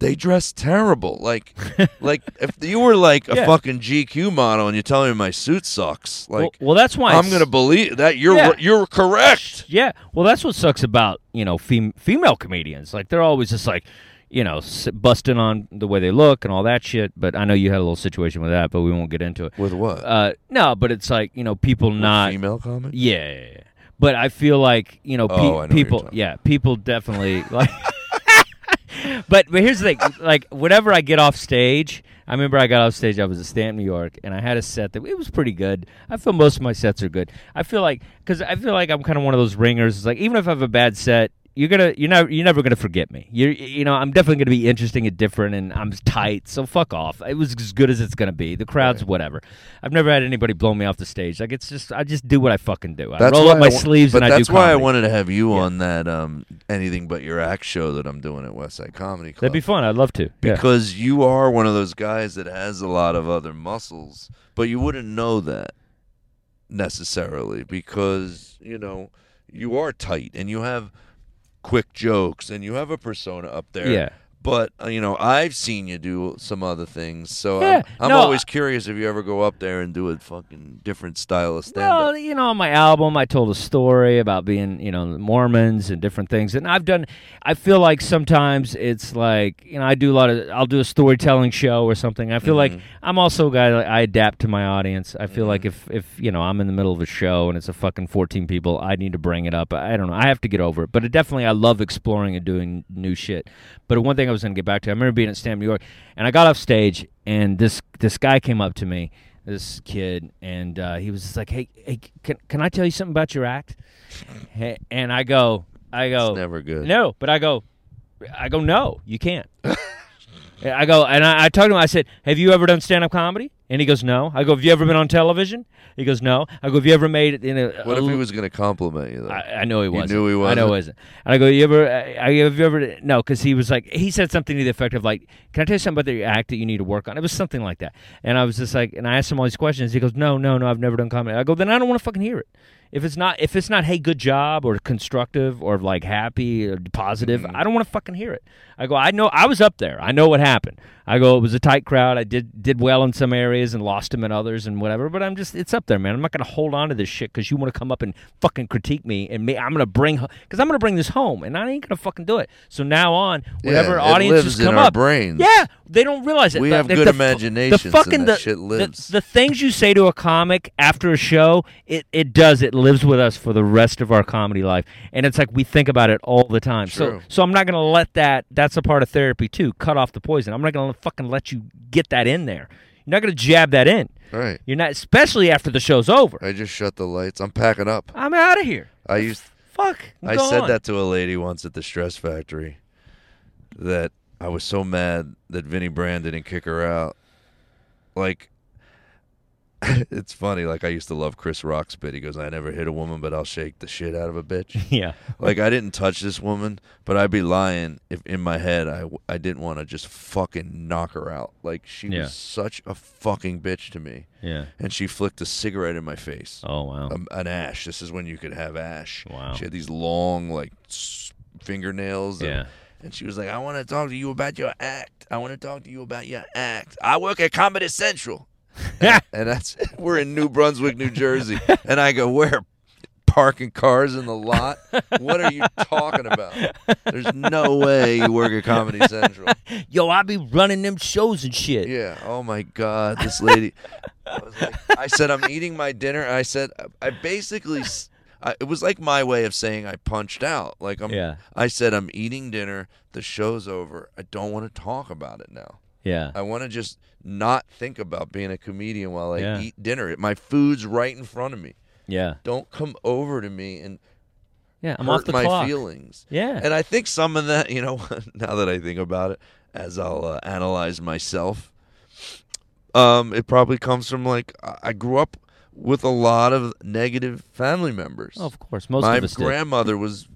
B: They dress terrible. Like, like if you were like a
A: Yeah.
B: fucking GQ model and you tell me my suit sucks, like
A: well, well, that's why
B: I'm gonna believe that you're
A: Yeah.
B: you're correct.
A: Yeah, well, that's what sucks about you know fem- female comedians. Like they're always just like you know s- busting on the way they look and all that shit. But I know you had a little situation with that, but we won't get into it.
B: With what?
A: Uh, no, but it's like you know people not
B: female comic.
A: Yeah, yeah, yeah. But I feel like you know, pe-
B: Oh, know you're
A: people. Yeah, people definitely like. But but here's the thing: like whenever I get off stage, I remember I got off stage. I was at Stanton, New York, and I had a set that it was pretty good. I feel most of my sets are good. I feel like because I feel like I'm kind of one of those ringers. It's like even if I have a bad set. You're gonna, you're never, you're never gonna forget me. You're, you know, I'm definitely gonna be interesting and different, and I'm tight. So fuck off. It was as good as it's gonna be. The crowd's whatever. I've never had anybody blow me off the stage. Like it's just, I just do what I fucking do. I roll up my sleeves and I do.
B: that's why I wanted to have you
A: Yeah.
B: on that um anything but your act show that I'm doing at Westside Comedy Club.
A: That'd be fun. I'd love to. Yeah.
B: because you are one of those guys that has a lot of other muscles, but you wouldn't know that necessarily because you know you are tight and you have quick jokes and you have a persona up there.
A: Yeah.
B: But uh, you know, I've seen you do some other things, so
A: Yeah,
B: I'm, I'm
A: no,
B: always curious if you ever go up there and do a fucking different style of stand.
A: Well, you know, on my album, I told a story about being, you know, Mormons and different things, and I've done. I feel like sometimes it's like, you know, I do a lot of. I'll do a storytelling show or something. I feel like
B: Mm-hmm.
A: I'm also a guy. Like, I adapt to my audience. I feel like if, if you know, I'm in the middle of a show and it's a fucking 14 people, I need to bring it up. I don't know. I have to get over it. But it definitely, I love exploring and doing new shit. But one thing I was going to get back to, I remember being at Stamp New York, and I got off stage, and this this guy came up to me, this kid, and uh, he was just like, "Hey, hey, can can I tell you something about your act?" Hey, and I go, I go,
B: It's never good.
A: no, but I go, I go, no, you can't. I go, and I, I told him, I said, "Have you ever done stand up comedy?" And he goes, "No." I go, "Have you ever been on television?" He goes, "No." I go, "Have you ever made it in a?"
B: What
A: a
B: if he was going to compliment you though?
A: I, I know he wasn't.
B: knew he was.
A: I know he
B: wasn't?
A: wasn't. And I go, you ever? Uh, I, have you ever? No, because he was like, he said something to the effect of like, "Can I tell you something about your act that you need to work on?" It was something like that. And I was just like, and I asked him all these questions. He goes, "No, no, no, I've never done comedy." I go, "Then I don't want to fucking hear it." If it's not, if it's not, hey, good job, or constructive, or like happy, or positive,
B: Mm-hmm.
A: I don't want to fucking hear it. I go, I know, I was up there. I know what happened. I go, it was a tight crowd. I did did well in some areas. and lost them in others and whatever. But I'm just it's up there, man. I'm not gonna hold on to this shit because you want to come up and fucking critique me and me. I'm gonna bring because I'm gonna bring this home and I ain't gonna fucking do it. So now on, whenever
B: it
A: audiences
B: lives in
A: come
B: our
A: up,
B: brains.
A: yeah, they don't realize it.
B: We
A: The-
B: have
A: the-
B: good
A: the
B: imaginations,
A: The fucking the,
B: shit
A: the- The, things you say to a comic after a show, it it does. It lives with us for the rest of our comedy life, and it's like we think about it all the time. So
B: True.
A: so I'm not gonna let that. That's a part of therapy too. Cut off the poison. I'm not gonna fucking let you get that in there. You're not gonna jab that in.
B: Right.
A: You're not, especially after the show's over.
B: I just shut the lights. I'm packing up.
A: I'm out of here.
B: I used
A: Fuck.
B: I said that to a lady once at the Stress Factory that I was so mad that Vinnie Brand didn't kick her out. Like, it's funny. Like, I used to love Chris Rock's bit. He goes, I never hit a woman, but I'll shake the shit out of a bitch.
A: Yeah.
B: like, I didn't touch this woman, but I'd be lying if in my head I, I didn't want to just fucking knock her out. Like, she
A: Yeah.
B: was such a fucking bitch to me.
A: Yeah.
B: And she flicked a cigarette in my face
A: Oh wow.
B: um, an ash. This is when you could have ash.
A: Wow.
B: She had these long, like, fingernails. and-
A: Yeah.
B: And she was like, I want to talk to you about your act. I want to talk to you about your act. I work at Comedy Central. and, and that's, we're in New Brunswick, New Jersey. And I go, where? Parking cars in the lot? What are you talking about? There's no way you work at Comedy Central.
A: Yo, I be running them shows and shit.
B: Yeah. Oh my God, this lady. I, was like, I said I'm eating my dinner. I said I basically. I, it was like my way of saying I punched out. Like I'm.
A: Yeah.
B: I said I'm eating dinner. The show's over. I don't want to talk about it now.
A: Yeah.
B: I want to just not think about being a comedian while I
A: Yeah.
B: eat dinner. My food's right in front of me.
A: Yeah.
B: Don't come over to me and
A: Yeah. I'm
B: hurt
A: off the
B: my
A: clock.
B: feelings.
A: Yeah.
B: And I think some of that, you know, now that I think about it, as I'll uh, analyze myself, um, it probably comes from like I grew up with a lot of negative family members.
A: Oh, of course, most
B: My
A: us did.
B: grandmother was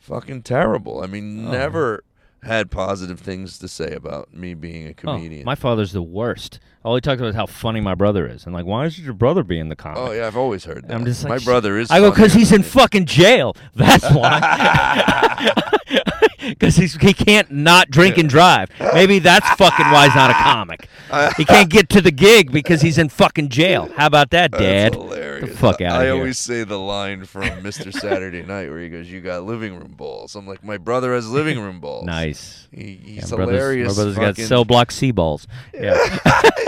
B: fucking terrible. I mean,
A: Oh.
B: never had positive things to say about me being a
A: Oh,
B: comedian.
A: my father's the worst. All he talks about is how funny my brother is, and like, why should your brother be in the comic?
B: Oh yeah, I've always heard that.
A: I'm just like,
B: my brother is.
A: I go because he's in
B: me."
A: fucking jail. That's why. Because he can't not drink and drive. Maybe that's fucking why he's not a comic. He can't get to the gig because he's in fucking jail. How about that, Dad?
B: That's hilarious.
A: The fuck outta
B: I
A: here.
B: always say the line from Mr. Saturday Night where he goes, "You got living room balls." I'm like, my brother has living room balls.
A: Nice.
B: He,
A: Yeah,
B: he's
A: my brother's-
B: hilarious.
A: My brother's got cell block C balls. Yeah.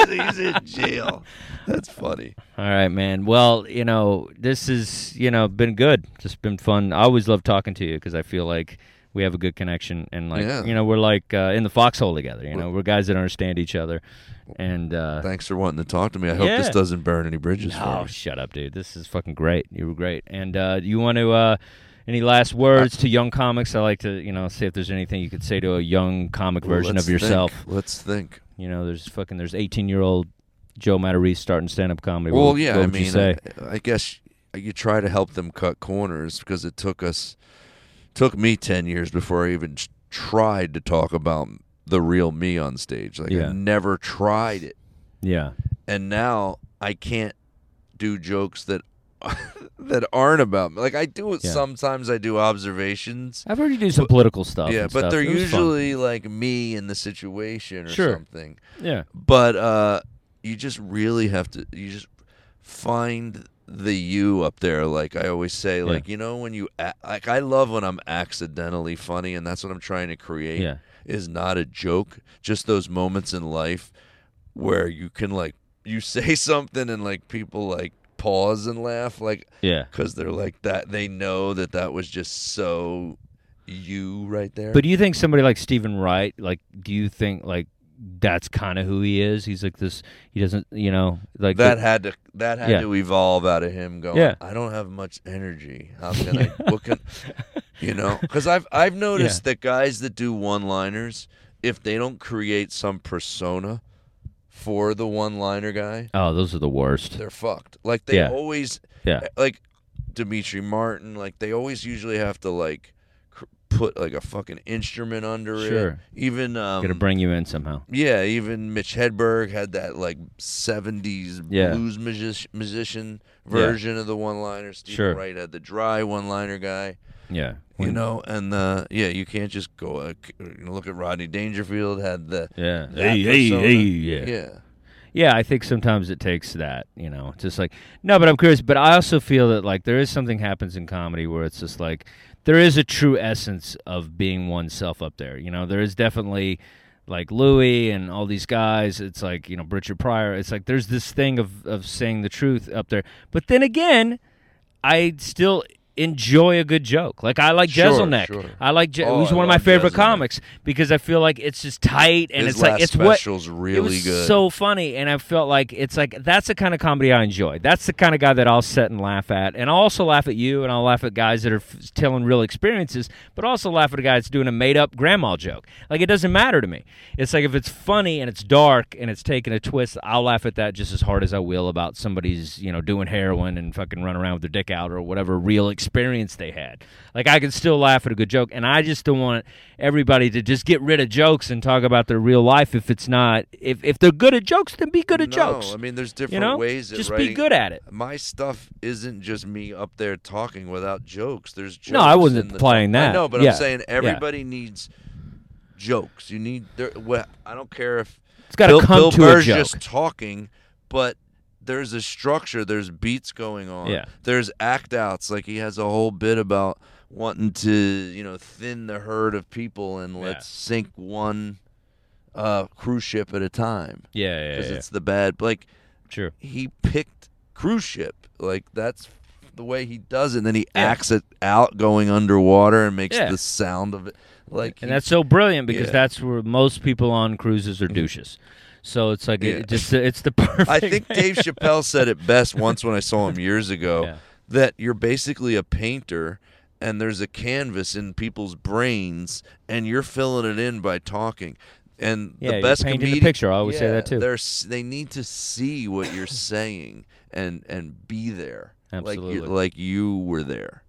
B: he's in jail. That's funny.
A: All right, man. Well, you know, this is you know been good. Just been fun. I always love talking to you because I feel like we have a good connection and like
B: Yeah.
A: you know we're like uh, in the foxhole together. You know, we're guys that understand each other. And uh,
B: Thanks for wanting to talk to me. I hope this doesn't burn any bridges for
A: oh,
B: me.
A: shut up, dude. This is fucking great. You were great. And uh, you want to uh, any last words to young comics? I like to you know see if there's anything you could say to a young comic
B: Well,
A: version of yourself.
B: think. Let's think.
A: You know, there's fucking there's 18 year old Joe Matarese starting stand up comedy.
B: Well,
A: what,
B: yeah.
A: what
B: I
A: you
B: mean,
A: say?
B: I, I guess you try to help them cut corners because it took us, took me ten years before I even tried to talk about the real me on stage. Like
A: Yeah.
B: I never tried it.
A: yeah.
B: and now I can't do jokes that that aren't about me. Like I do it
A: Yeah.
B: sometimes. I do observations.
A: I've heard you do some political stuff.
B: Yeah,
A: and
B: but
A: stuff.
B: they're
A: was fun.
B: usually like me in the situation or
A: Sure.
B: something.
A: yeah,
B: But uh, you just really have to. You just find the you up there. Like I always say, like you know when you a- like I love when I'm accidentally funny, and that's what I'm trying to create.
A: Yeah.
B: is not a joke. Just those moments in life where you can like you say something and like people like pause and laugh like
A: yeah.
B: because they're like that they know that that was just so you right there
A: But do you think somebody like Stephen Wright, like, do you think like that's kind of who he is? He's like this. He doesn't, you know, like
B: that
A: the-
B: had to that had
A: Yeah.
B: to evolve out of him going
A: Yeah.
B: i don't have much energy how can i what can you know because i've i've noticed that guys that do one liners if they don't create some persona for the one liner guy
A: oh, those are the worst.
B: they're fucked like they
A: Yeah.
B: always
A: Yeah,
B: like Demetri Martin, like they always usually have to like put like a fucking instrument under
A: Sure.
B: it. Even um,
A: to bring you in somehow.
B: yeah, even Mitch Hedberg had that like '70s
A: Yeah.
B: blues music- musician version of the one-liner. Stephen
A: Sure.
B: Wright had the dry one-liner guy,
A: Yeah,
B: you know, and uh, yeah, you can't just go uh, know, look at Rodney Dangerfield had the
A: Yeah. Hey, hey, hey, yeah.
B: yeah.
A: yeah, I think sometimes it takes that, you know, just like no, but I'm curious. But I also feel that like there is something happens in comedy where it's just like there is a true essence of being oneself up there. You know, there is definitely like Louis and all these guys. It's like you know Richard Pryor. It's like there's this thing of of saying the truth up there. But then again, I still enjoy a good joke. Like I like
B: Sure,
A: Jeselnik.
B: sure.
A: I like Je-
B: Oh,
A: who's
B: I
A: one of my favorite comics because I feel like it's just tight and
B: His
A: it's like it's what
B: really
A: it was
B: good.
A: so funny and I felt like it's like that's the kind of comedy I enjoy. That's the kind of guy that I'll sit and laugh at, and I'll also laugh at you, and I'll laugh at guys that are f- telling real experiences, but also laugh at a guy that's doing a made up grandma joke. Like it doesn't matter to me. It's like if it's funny and it's dark and it's taking a twist, I'll laugh at that just as hard as I will about somebody's you know doing heroin and fucking run around with their dick out or whatever real experience they had. Like I can still laugh at a good joke, and I just don't want everybody to just get rid of jokes and talk about their real life if it's not if if they're good at jokes, then be good at
B: no,
A: jokes.
B: I mean, there's different
A: you know,
B: ways.
A: Just
B: writing.
A: be good at it.
B: My stuff isn't just me up there talking without jokes. There's jokes
A: No, I wasn't implying that.
B: No, but
A: Yeah,
B: I'm saying
A: yeah.
B: everybody needs jokes. You need. There, well, I don't care if
A: It's got to come
B: Bill
A: to
B: Burr's
A: a joke.
B: just talking, but there's a structure. There's beats going on.
A: Yeah.
B: There's act outs. Like he has a whole bit about wanting to, you know, thin the herd of people and let's sink one uh, cruise ship at a time
A: yeah, yeah,
B: because
A: yeah,
B: it's the bad. Like
A: Sure.
B: he picked cruise ship. Like that's the way he does it. And then he
A: Yeah.
B: acts it out going underwater and makes
A: Yeah.
B: the sound of it. Like
A: and
B: he-
A: that's so brilliant because
B: Yeah.
A: that's where most people on cruises are douches. So it's like
B: Yeah.
A: it, just it's the perfect.
B: I think Dave Chappelle said it best once when I saw him years ago
A: Yeah.
B: that you're basically a painter and there's a canvas in people's brains and you're filling it in by talking. And
A: Yeah,
B: the best
A: painting the picture. I always say that, too.
B: they're they need to see what you're saying and and be there. Like
A: Absolutely.
B: you like you were there.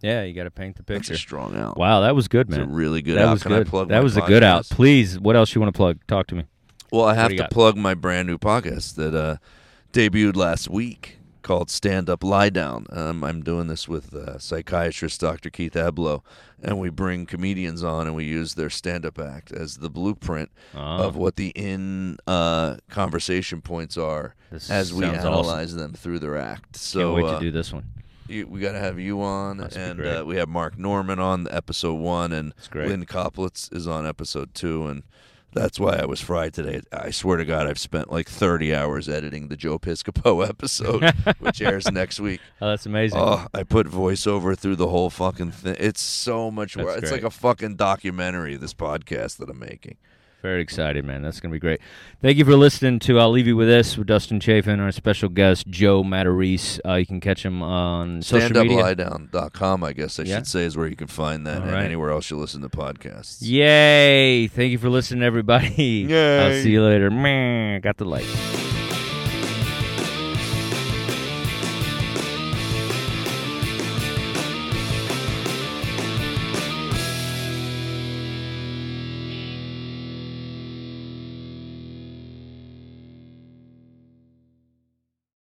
A: Yeah, you got to paint the
B: That's
A: picture.
B: a strong out.
A: Wow, that was good,
B: It's a
A: man.
B: really good
A: that
B: out.
A: was
B: Can I
A: good.
B: plug
A: that was a good out. Please, what else you want to plug? Talk to me.
B: Well, I have to
A: got?
B: plug my brand new podcast that uh, debuted last week called Stand Up Lie Down. Um, I'm doing this with uh, psychiatrist Dr. Keith Ablow, and we bring comedians on and we use their stand up act as the blueprint
A: Oh.
B: of what the in uh, conversation points are
A: This
B: as we analyze them through their act.
A: Can't
B: So
A: wait
B: uh,
A: to do this one.
B: you, we got to have you on,
A: be
B: and uh, we have Mark Normand on episode one, and Lynn Koplitz is on episode two, and that's why I was fried today. I swear to God, I've spent like 30 hours editing the Joe Piscopo episode, which airs next week.
A: Oh, that's amazing.
B: Oh, I put voiceover through the whole fucking thing. It's so much work. It's like a fucking documentary. This podcast that I'm making.
A: Very excited, man. That's going to be great. Thank you for listening to I'll Leave You With This with Dustin Chafin, our special guest, Joe Matarese. Uh, you can catch him on social media.
B: StandUpLieDown.com, I guess I
A: Yeah.
B: should say, is where you can find that,
A: All
B: and
A: right.
B: anywhere else you listen to podcasts.
A: Yay! Thank you for listening, everybody.
B: Yay.
A: I'll see you later. Man, got the light.